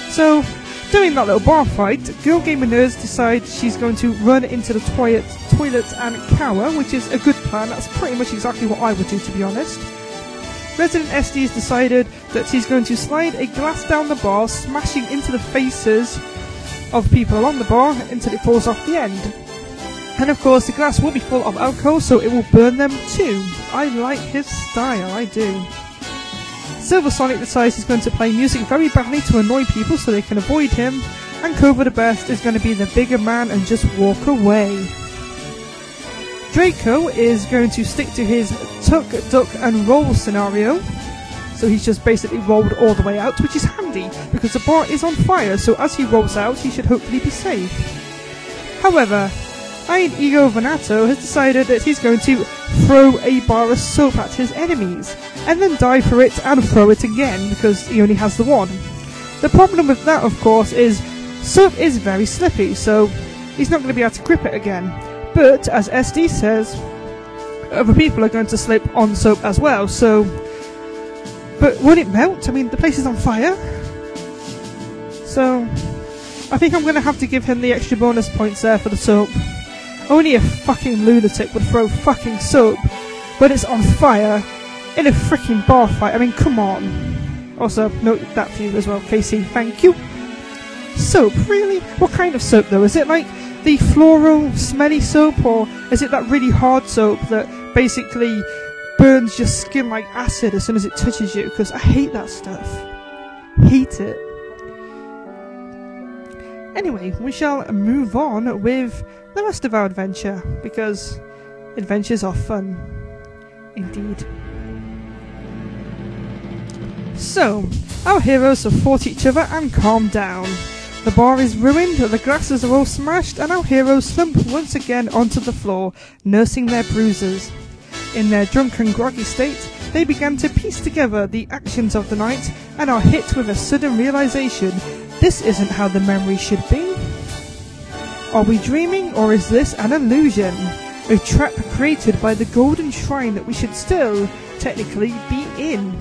So during that little bar fight, Girl Gamer Nerds decides she's going to run into the toilet, toilet and cower, which is a good plan. That's pretty much exactly what I would do, to be honest. Resident SD has decided that she's going to slide a glass down the bar, smashing into the faces of people along the bar until it falls off the end. And of course, the glass will be full of alcohol, so it will burn them too. I like his style, I do. Silver Sonic decides he's going to play music very badly to annoy people so they can avoid him, and Cobra the Best is going to be the bigger man and just walk away. Draco is going to stick to his tuck, duck, and roll scenario. So he's just basically rolled all the way out, which is handy because the bar is on fire, so as he rolls out, he should hopefully be safe. However, Iron Ego Vanato has decided that he's going to throw a bar of soap at his enemies, and then dive for it and throw it again because he only has the one. The problem with that, of course, is soap is very slippy, so he's not going to be able to grip it again. But as SD says, other people are going to slip on soap as well, so. But won't it melt? I mean, the place is on fire. So, I think I'm going to have to give him the extra bonus points there for the soap. Only a fucking lunatic would throw fucking soap when it's on fire in a freaking bar fight. I mean, come on. Also, note that for you as well, Casey. Thank you. Soap, really? What kind of soap though? Is it like the floral, smelly soap, or is it that really hard soap that basically burns your skin like acid as soon as it touches you? Because I hate that stuff. Hate it. Anyway, we shall move on with the rest of our adventure because adventures are fun. Indeed. So, our heroes have fought each other and calmed down. The bar is ruined, the glasses are all smashed, and our heroes slump once again onto the floor, nursing their bruises. In their drunken, groggy state, they began to piece together the actions of the night and are hit with a sudden realization this isn't how the memory should be. Are we dreaming or is this an illusion? A trap created by the golden shrine that we should still, technically, be in.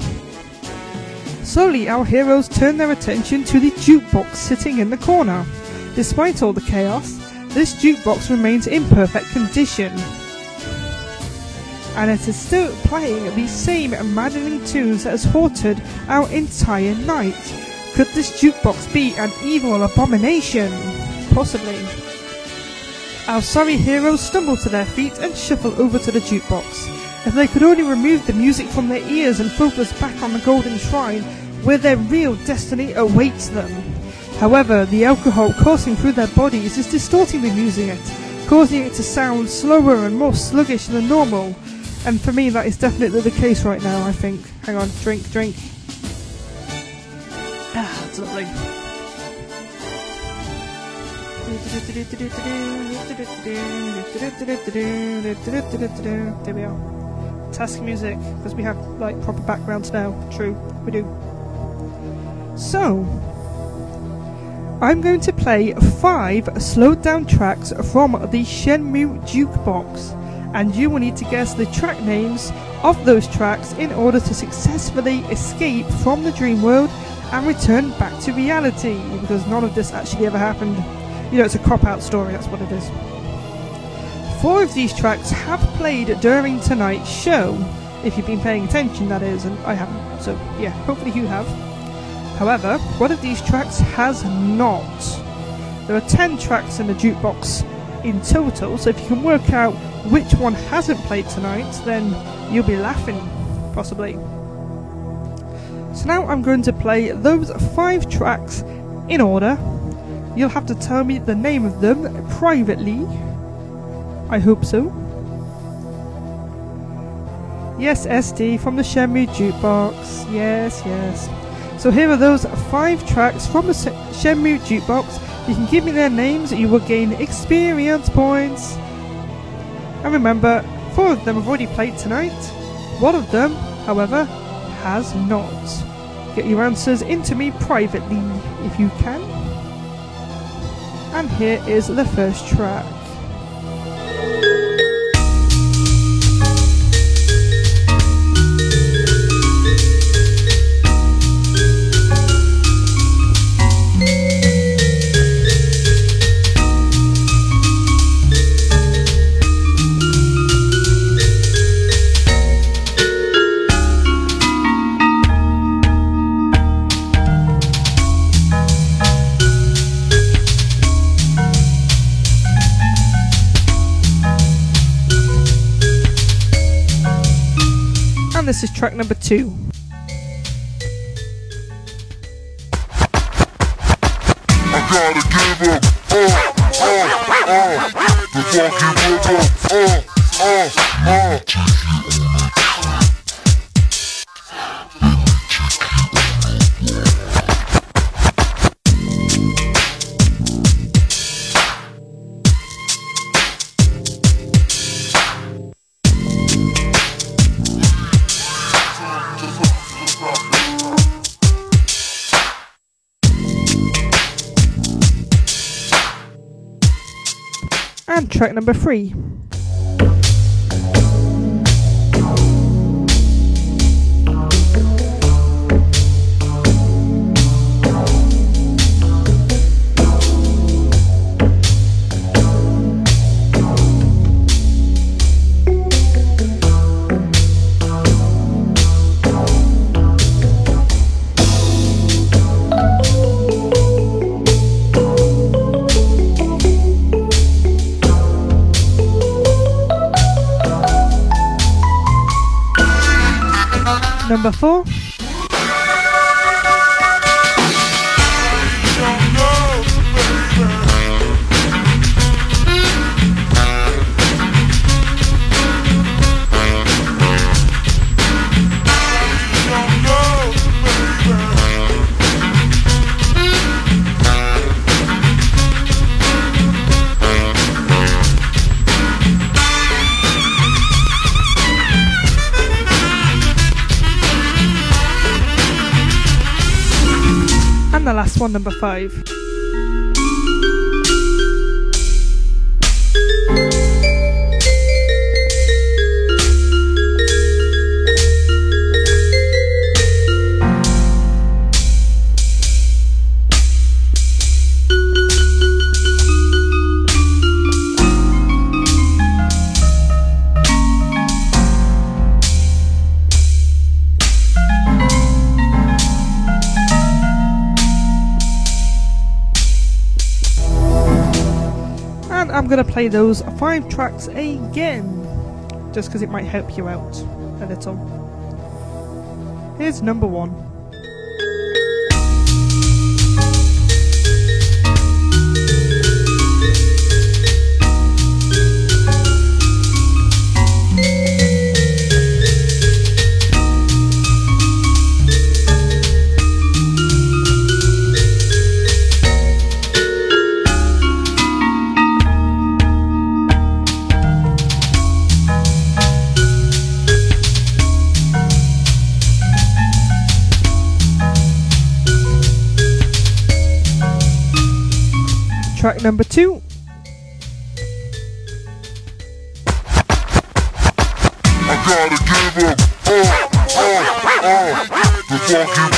Slowly, our heroes turn their attention to the jukebox sitting in the corner. Despite all the chaos, this jukebox remains in perfect condition. And it is still playing the same maddening tunes that has haunted our entire night. Could this jukebox be an evil abomination? Possibly. Our sorry heroes stumble to their feet and shuffle over to the jukebox. If they could only remove the music from their ears and focus back on the golden shrine, where their real destiny awaits them. However, the alcohol coursing through their bodies is distorting the music, causing it to sound slower and more sluggish than normal. And for me, that is definitely the case right now, I think. Hang on, drink, drink. Ah, that's lovely. There we are. Task music, because we have like proper backgrounds now. True, we do. So, I'm going to play five slowed down tracks from the Shenmue Jukebox, and you will need to guess the track names of those tracks in order to successfully escape from the dream world and return back to reality, because none of this actually ever happened. You know, it's a cop out story, that's what it is. Four of these tracks have played during tonight's show, if you've been paying attention, that is, and I haven't, so yeah, hopefully you have. However, one of these tracks has not. There are 10 tracks in the jukebox in total, so if you can work out which one hasn't played tonight, then you'll be laughing, possibly. So now I'm going to play those five tracks in order, You'll have to tell me the name of them privately. I hope so. Yes, SD from the Shenmue Jukebox. Yes, yes. So here are those five tracks from the Shenmue Jukebox. You can give me their names, you will gain experience points. And remember, four of them have already played tonight. One of them, however, has not. Get your answers into me privately if you can. And here is the first track. Is track number two. Track number three. Number four. One, number five. Play those five tracks again, just because it might help you out a little. Here's number one. Number two. I gotta give up, uh, uh, uh, the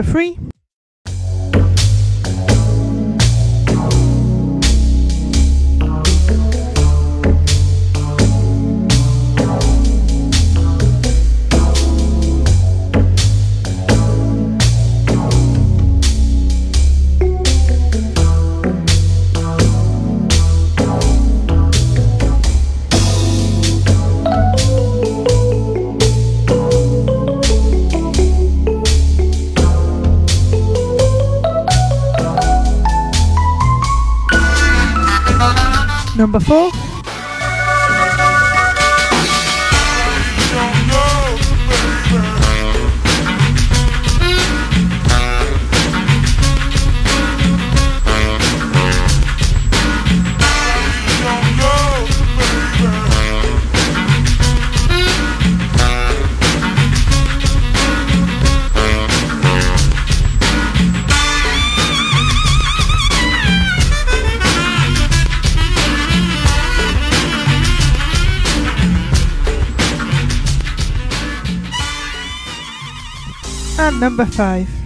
number three. Number Number 5.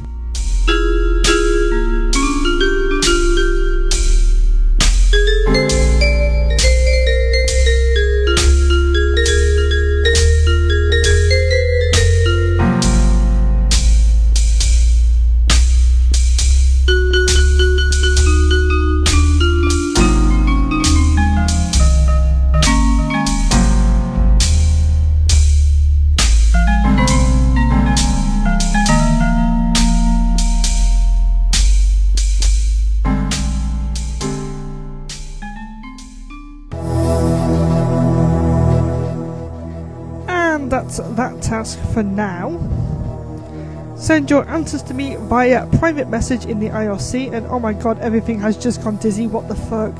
For now. Send your answers to me via private message in the IRC, and oh my god, everything has just gone dizzy. What the fuck?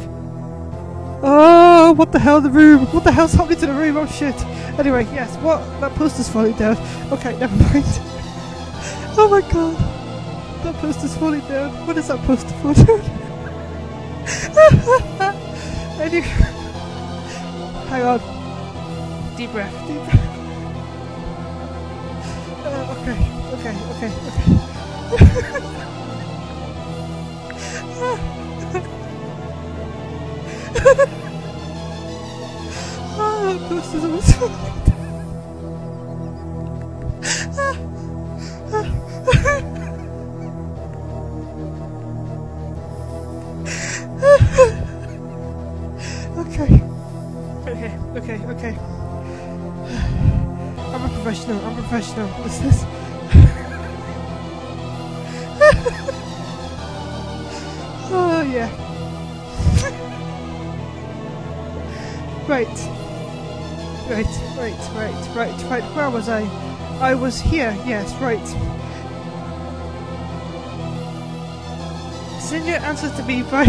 Oh, what the hell, the room? What the hell's happening to the room? Oh shit. Anyway, yes, what? That poster's falling down. Okay, never mind. oh my god. That poster's falling down. What is that poster down? anyway. Hang on. Deep breath, deep breath. Okay, okay, okay, okay. This is awesome. Where was I? I was here. Yes, right. Send your answers to me by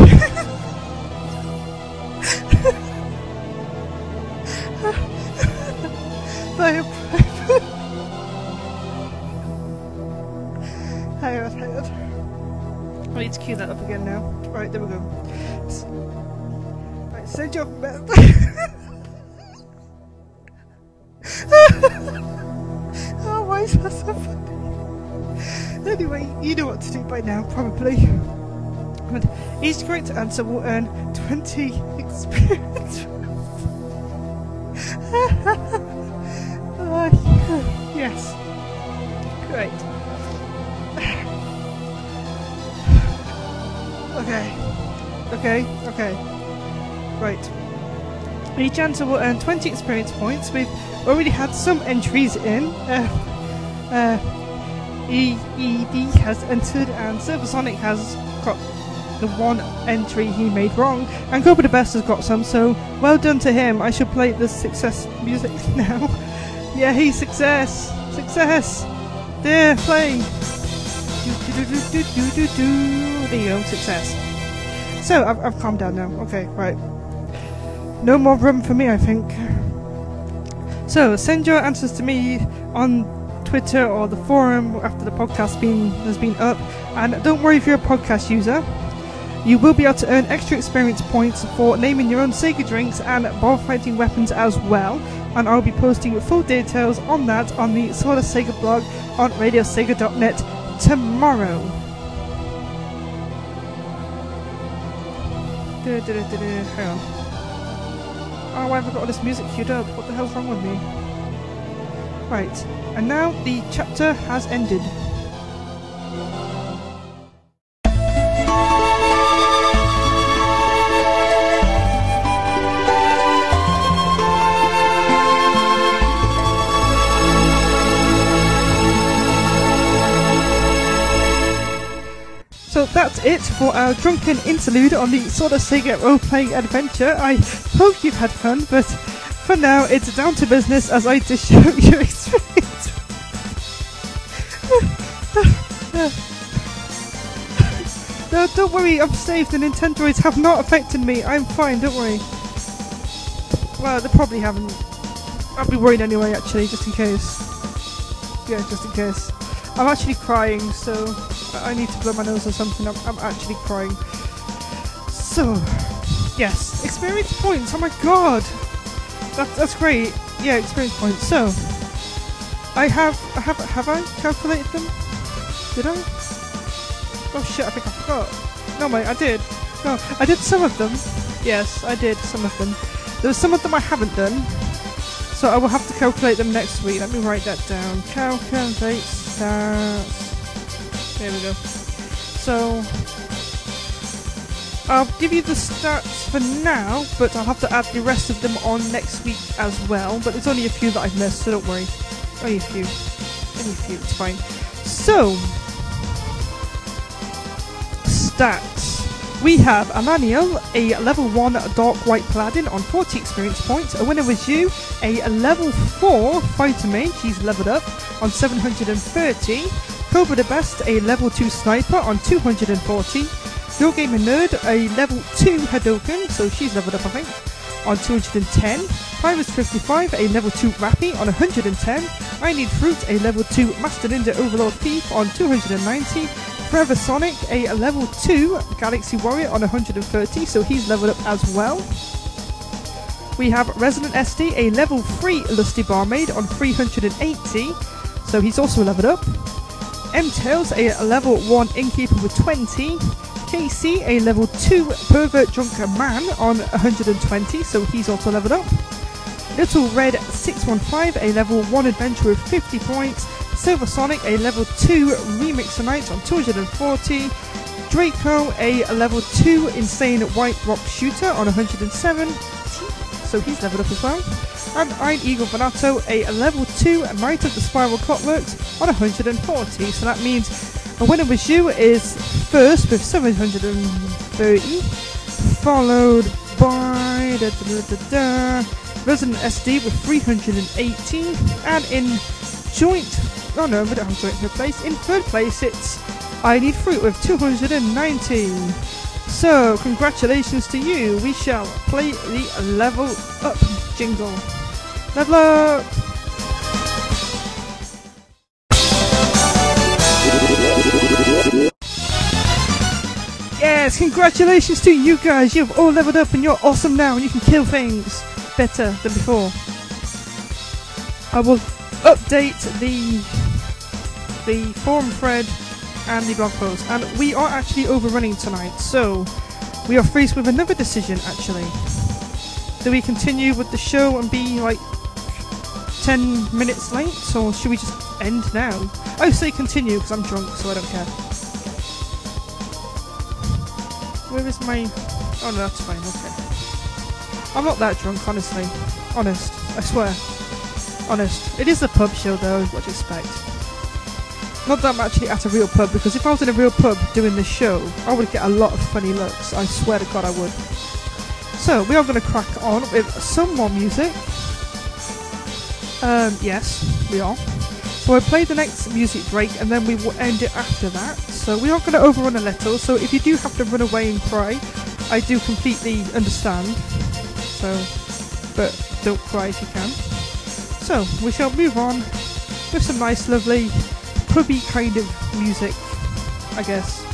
by now, probably. And each correct answer will earn 20 experience. Uh, yes. Great. Okay. Okay, okay. Right. Each answer will earn 20 experience points. We've already had some entries in. Uh, uh, EED has entered and Silversonic has got the one entry he made wrong, and Cobra the Best has got some, so well done to him. I should play the success music now. yeah, he success! Success! There, play! Do, do. There you go, success. So, I've, I've calmed down now. Okay, right. No more room for me, I think. So, send your answers to me on Twitter or the forum after the podcast has been up. And don't worry if you're a podcast user. You will be able to earn extra experience points for naming your own Sega drinks and ball fighting weapons as well. And I'll be posting full details on that on the of Sega blog on radiosega.net tomorrow. Hang on. Oh, why have I got all this music queued up? What the hell's wrong with me? Right, and now the chapter has ended. So that's it for our drunken interlude on the of Sega role-playing adventure. I hope you've had fun, but for now, it's down to business as I dish out your experience. no, don't worry, I'm saved. The Nintendoids have not affected me. I'm fine, don't worry. Well, they probably haven't. I'll be worried anyway, actually, just in case. Yeah, just in case. I'm actually crying, so I I need to blow my nose or something. I'm, I'm actually crying. So, yes, experience points. Oh my god, that, that's great. Yeah, experience points. So, I have, I have, have I calculated them? Did I? Oh shit, I think I forgot. No, mate, I did. No, I did some of them. Yes, I did some of them. There's some of them I haven't done. So I will have to calculate them next week. Let me write that down. Calculate stats. There we go. So I'll give you the stats for now, but I'll have to add the rest of them on next week as well. But there's only a few that I've missed, so don't worry. Only a few. Only a few, it's fine. So stats. We have Amaniel, a level 1 Dark White Paladin on 40 experience points. A winner was you, a level 4 Fighter Mage, he's leveled up on 730. Cobra the Best, a level 2 Sniper on 240. Your Gamer Nerd, a level 2 Hadoken, so she's leveled up I think, on 210. Pyrus 55, a level 2 Rappy on 110. I Need Fruit, a level 2 Master Ninja Overlord Thief on 290. Forever Sonic, a level 2 Galaxy Warrior on 130, so he's leveled up as well. We have Resident SD, a level 3 Lusty Barmaid on 380, so he's also leveled up. M Tails, a level 1 Innkeeper with 20. KC, a level 2 Pervert Drunken Man on 120, so he's also leveled up. Little Red 615, a level 1 Adventurer with 50 points. Silver Sonic, a level 2 Remixer Knight on 240. Draco, a level 2 Insane White Rock Shooter on 107. So he's leveled up as well. And Iron Eagle Venato, a level 2 Knight of the Spiral Clockworks on 140. So that means a winner was you is first with 730, followed by da, da, da, Resident SD with 318, and in joint, oh no, we don't have joint third place. In third place, it's I Need Fruit with 219. So, congratulations to you. We shall play the level up jingle. Level up! Yes, congratulations to you guys. You've all leveled up and you're awesome now and you can kill things better than before. I will update the the forum thread and the blog post. And we are actually overrunning tonight, so we are faced with another decision actually. Do we continue with the show and be like 10 minutes late, or should we just end now? I say continue because I'm drunk, so I don't care. Where is my. Oh no, that's fine, okay. I'm not that drunk, honestly. Honest, I swear. Honest. It is a pub show though, what do you expect? Not that I'm actually at a real pub, because if I was in a real pub doing this show, I would get a lot of funny looks. I swear to God I would. So, we are going to crack on with some more music. Um, yes, we are. So I play the next music break and then we will end it after that. So we are going to overrun a little, so if you do have to run away and cry, I do completely understand. So, but don't cry if you can. So, we shall move on with some nice, lovely, pubby kind of music, I guess.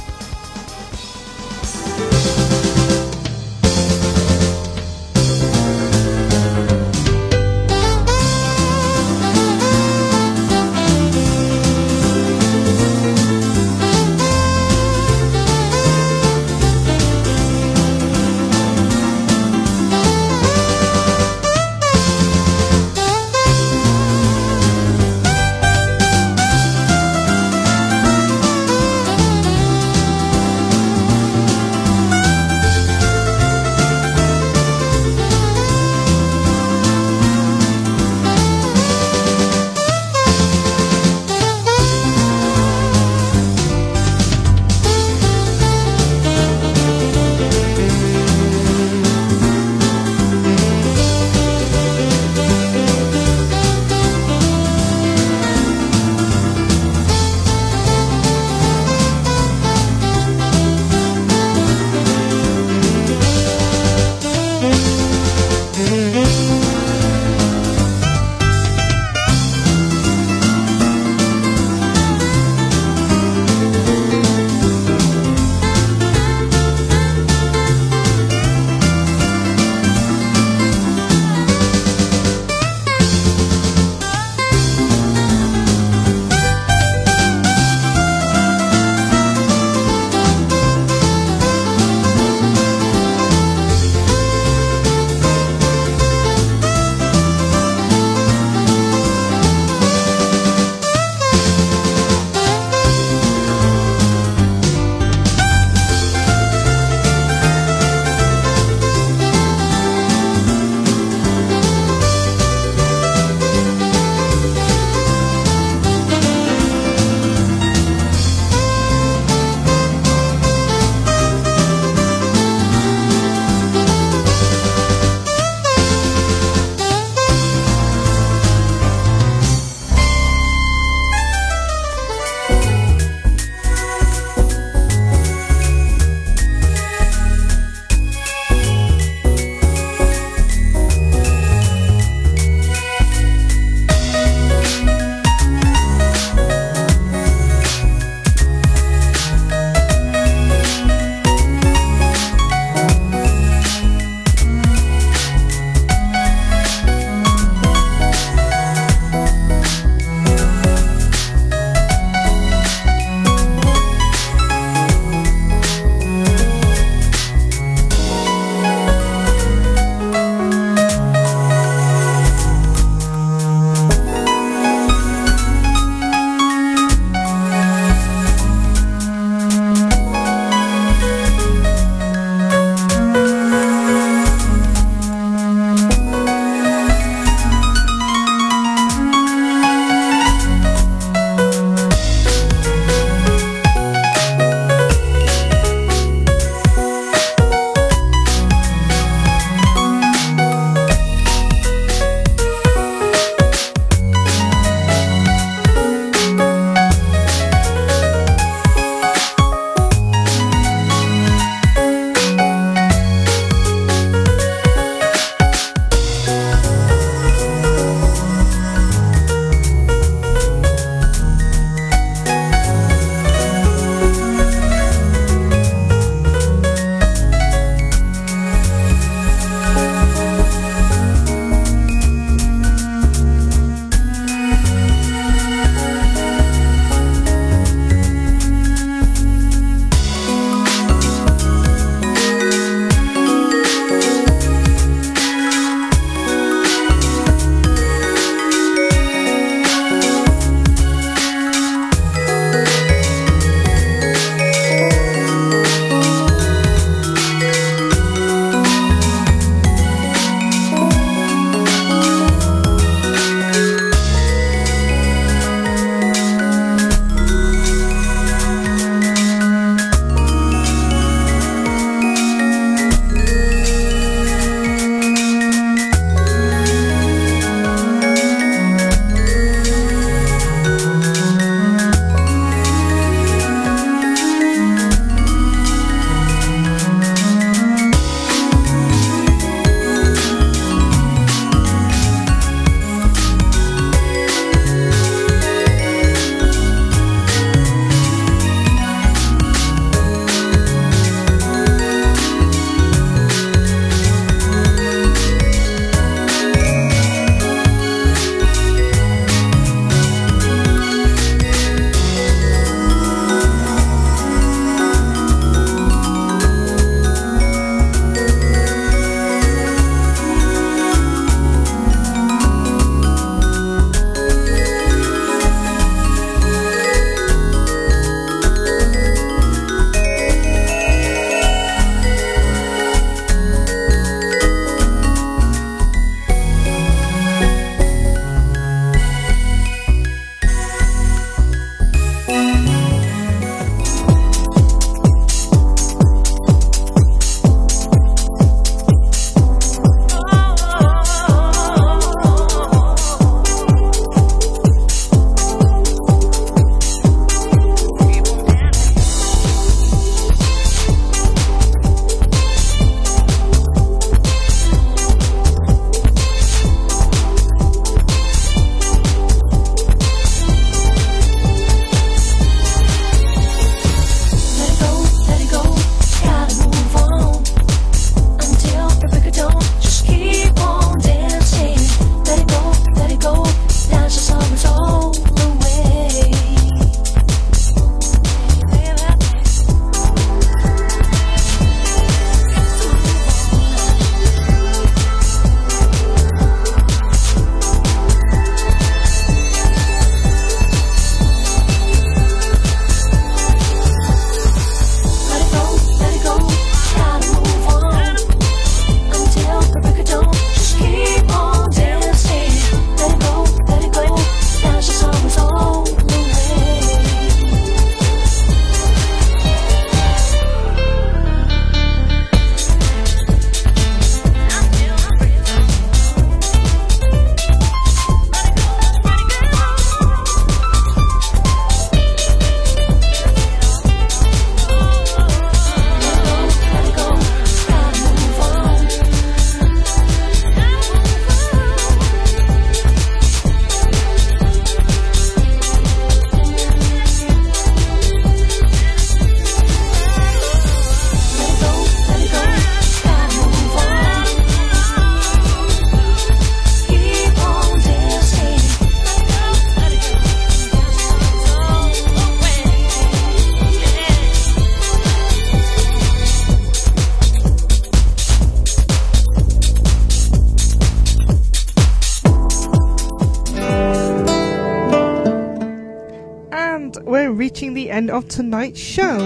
End of tonight's show.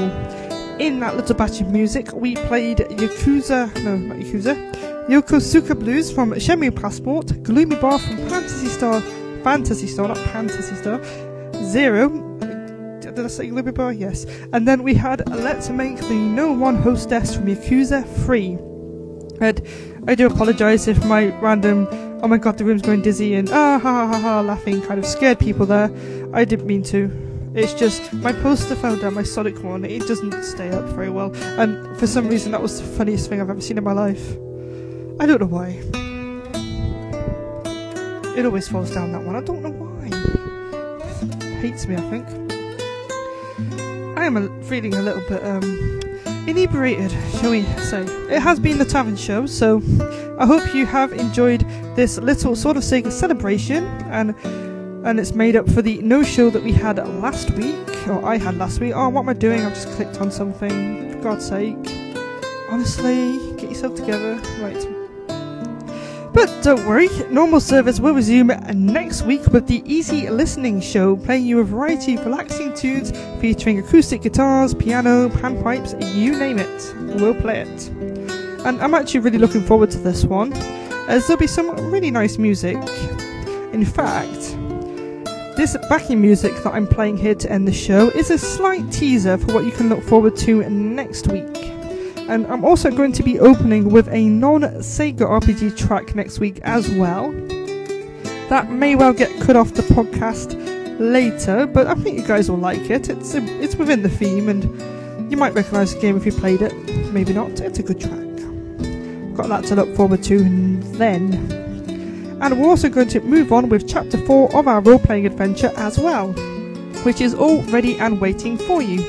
In that little batch of music, we played Yakuza, no, not Yakuza, Yokosuka Blues from Shenmue Passport, Gloomy Bar from Phantasy Star, Phantasy Star, not Phantasy Star, Zero. Did I say Gloomy Bar? Yes. And then we had Let's Make the No One Hostess from Yakuza 3. And I do apologise if my random, oh my god, the room's going dizzy and ah ha ha ha ha laughing kind of scared people there. I didn't mean to. It's just my poster fell down, my Sonic one. It doesn't stay up very well, and for some reason that was the funniest thing I've ever seen in my life. I don't know why. It always falls down that one. I don't know why. Hates me, I think. I am a, feeling a little bit um, inebriated, shall we say. It has been the Tavern Show, so I hope you have enjoyed this little sort of Sega celebration, and and it's made up for the no show that we had last week, or I had last week. Oh, what am I doing? I've just clicked on something. For God's sake. Honestly, get yourself together. Right. But don't worry, normal service will resume next week with the Easy Listening Show, playing you a variety of relaxing tunes featuring acoustic guitars, piano, panpipes, you name it. We'll play it. And I'm actually really looking forward to this one, as there'll be some really nice music. In fact, this backing music that I'm playing here to end the show is a slight teaser for what you can look forward to next week. And I'm also going to be opening with a non Sega RPG track next week as well. That may well get cut off the podcast later, but I think you guys will like it. It's um, it's within the theme, and you might recognise the game if you played it. Maybe not. It's a good track. Got that to look forward to then. And we're also going to move on with chapter 4 of our role playing adventure as well, which is all ready and waiting for you.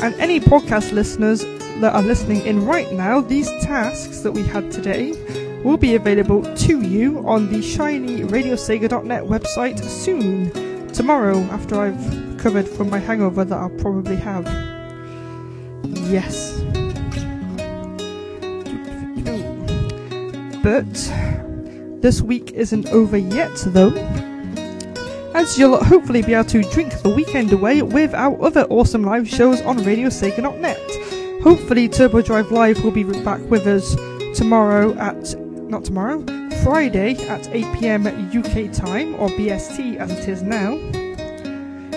And any podcast listeners that are listening in right now, these tasks that we had today will be available to you on the shinyradiosega.net website soon. Tomorrow, after I've recovered from my hangover that I'll probably have. Yes. But this week isn't over yet, though. As you'll hopefully be able to drink the weekend away with our other awesome live shows on RadioSega.net. Hopefully, Turbo Drive Live will be back with us tomorrow at not tomorrow, Friday at 8 pm UK time or BST as it is now.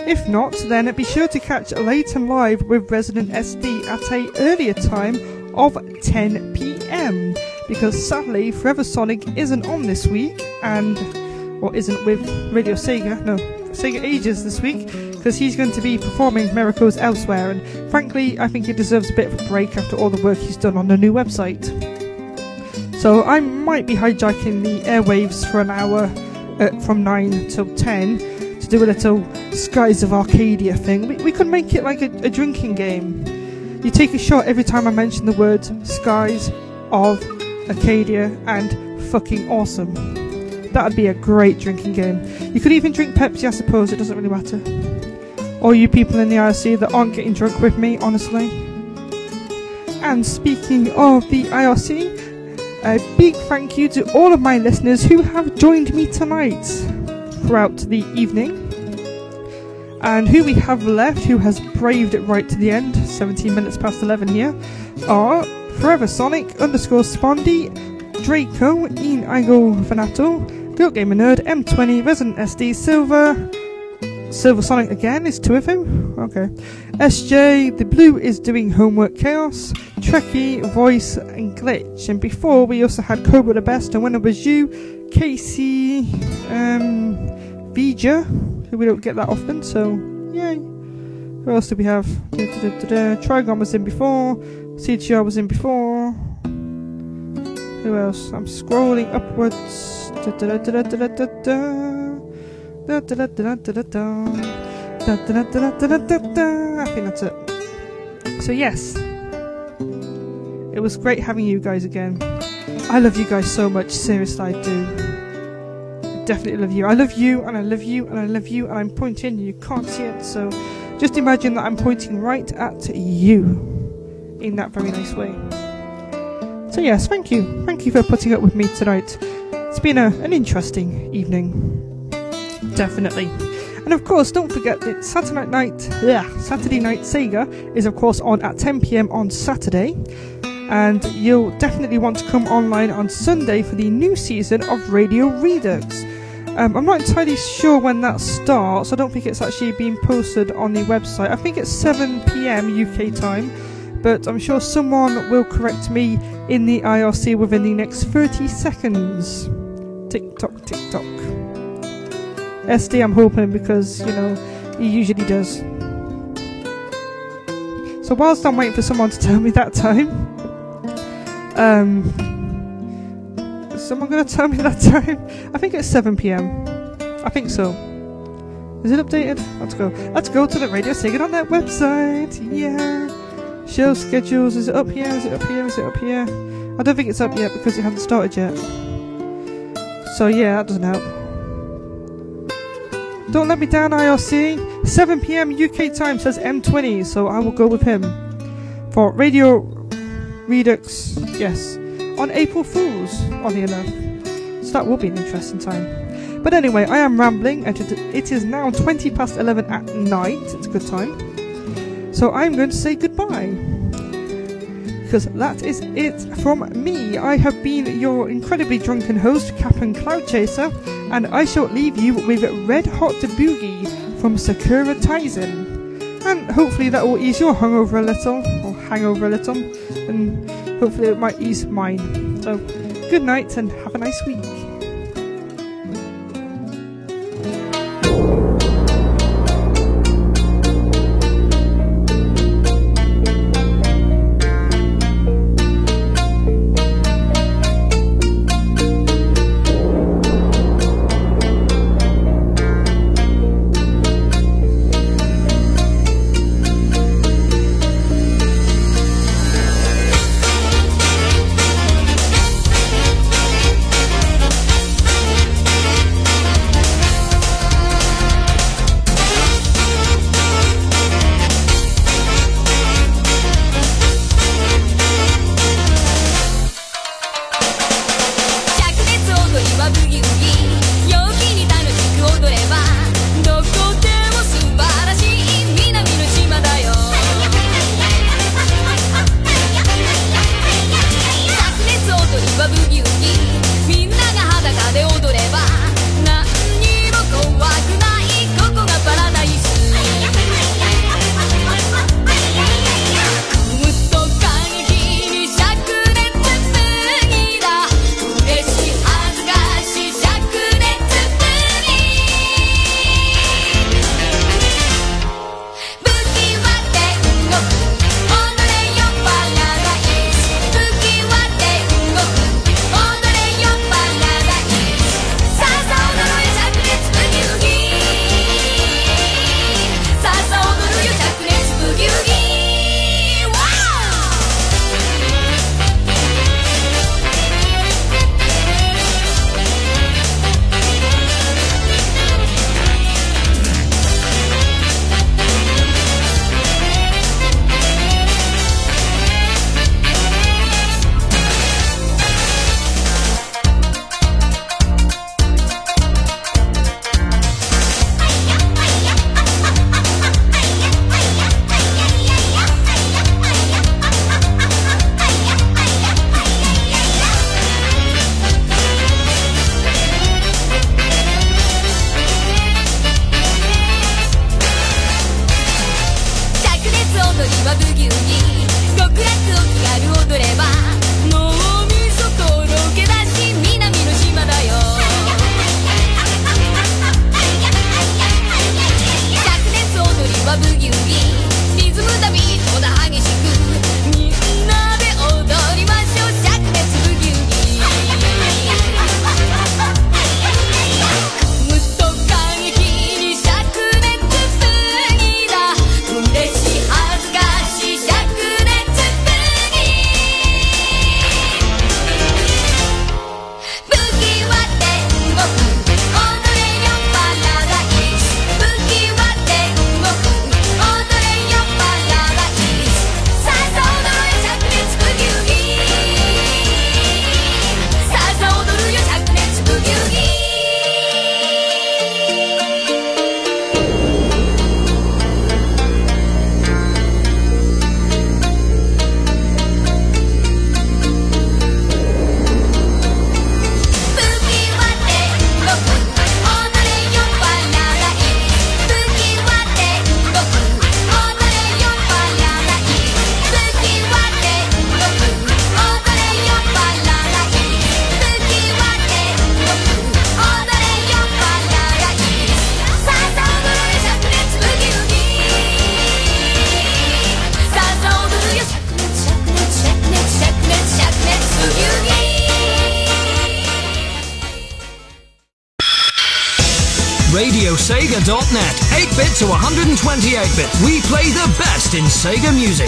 If not, then be sure to catch Late and Live with Resident SD at a earlier time of 10 pm because sadly Forever Sonic isn't on this week and or isn't with Radio Sega, no, Sega Ages this week because he's going to be performing miracles elsewhere and frankly I think he deserves a bit of a break after all the work he's done on the new website. So I might be hijacking the airwaves for an hour uh, from 9 till 10 to do a little Skies of Arcadia thing. We, we could make it like a, a drinking game. You take a shot every time I mention the words Skies of Arcadia and fucking awesome. That'd be a great drinking game. You could even drink Pepsi, I suppose, it doesn't really matter. All you people in the IRC that aren't getting drunk with me, honestly. And speaking of the IRC, a big thank you to all of my listeners who have joined me tonight throughout the evening. And who we have left, who has braved it right to the end, 17 minutes past 11 here, are Forever Sonic underscore Spondy, Draco, Ian Igo Vanato, Guilt Gamer Nerd, M20, Resident SD, Silver, Silver Sonic again, is two of them? Okay. SJ, The Blue is doing homework chaos, Trekkie, Voice, and Glitch. And before we also had Cobra the Best, and when it was you, Casey, um, Vija, who we don't get that often, so yay. Who else do we have? Da. Trigon was in before, CTR was in before. Who else? I'm scrolling upwards. I think that's it. So yes, it was great having you guys again. I love you guys so much. Seriously, I do. I definitely love you. I love you, and I love you, and I love you, and I'm pointing. And you can't see it, so just imagine that I'm pointing right at you in that very nice way. So yes, thank you. Thank you for putting up with me tonight. It's been a, an interesting evening. Definitely. And of course, don't forget that Saturday night, yeah, Saturday night Sega is of course on at 10 p.m. on Saturday, and you'll definitely want to come online on Sunday for the new season of Radio Redux. Um, I'm not entirely sure when that starts. I don't think it's actually been posted on the website. I think it's 7 p.m. UK time, but I'm sure someone will correct me in the IRC within the next 30 seconds. Tick tock, tick tock. SD, I'm hoping because you know he usually does. So whilst I'm waiting for someone to tell me that time, um, is someone going to tell me that time? I think it's 7 p.m. I think so. Is it updated? Let's go. Let's go to the Radio Sega on that website. Yeah. Show schedules. Is it up here? Is it up here? Is it up here? I don't think it's up yet because it hasn't started yet. So yeah, that doesn't help. Don't let me down, IRC. 7 p.m. UK time says M20, so I will go with him for Radio Redux. Yes, on April Fools, oddly enough. So that will be an interesting time. But anyway, I am rambling, and it is now 20 past 11 at night. It's a good time. So I'm going to say goodbye. Because that is it from me. I have been your incredibly drunken host, Captain Cloud Chaser, and I shall leave you with Red Hot Boogie from Sakura Taisen. And hopefully that will ease your hungover a little, or hangover a little, and hopefully it might ease mine. So, good night and have a nice week. Sega music.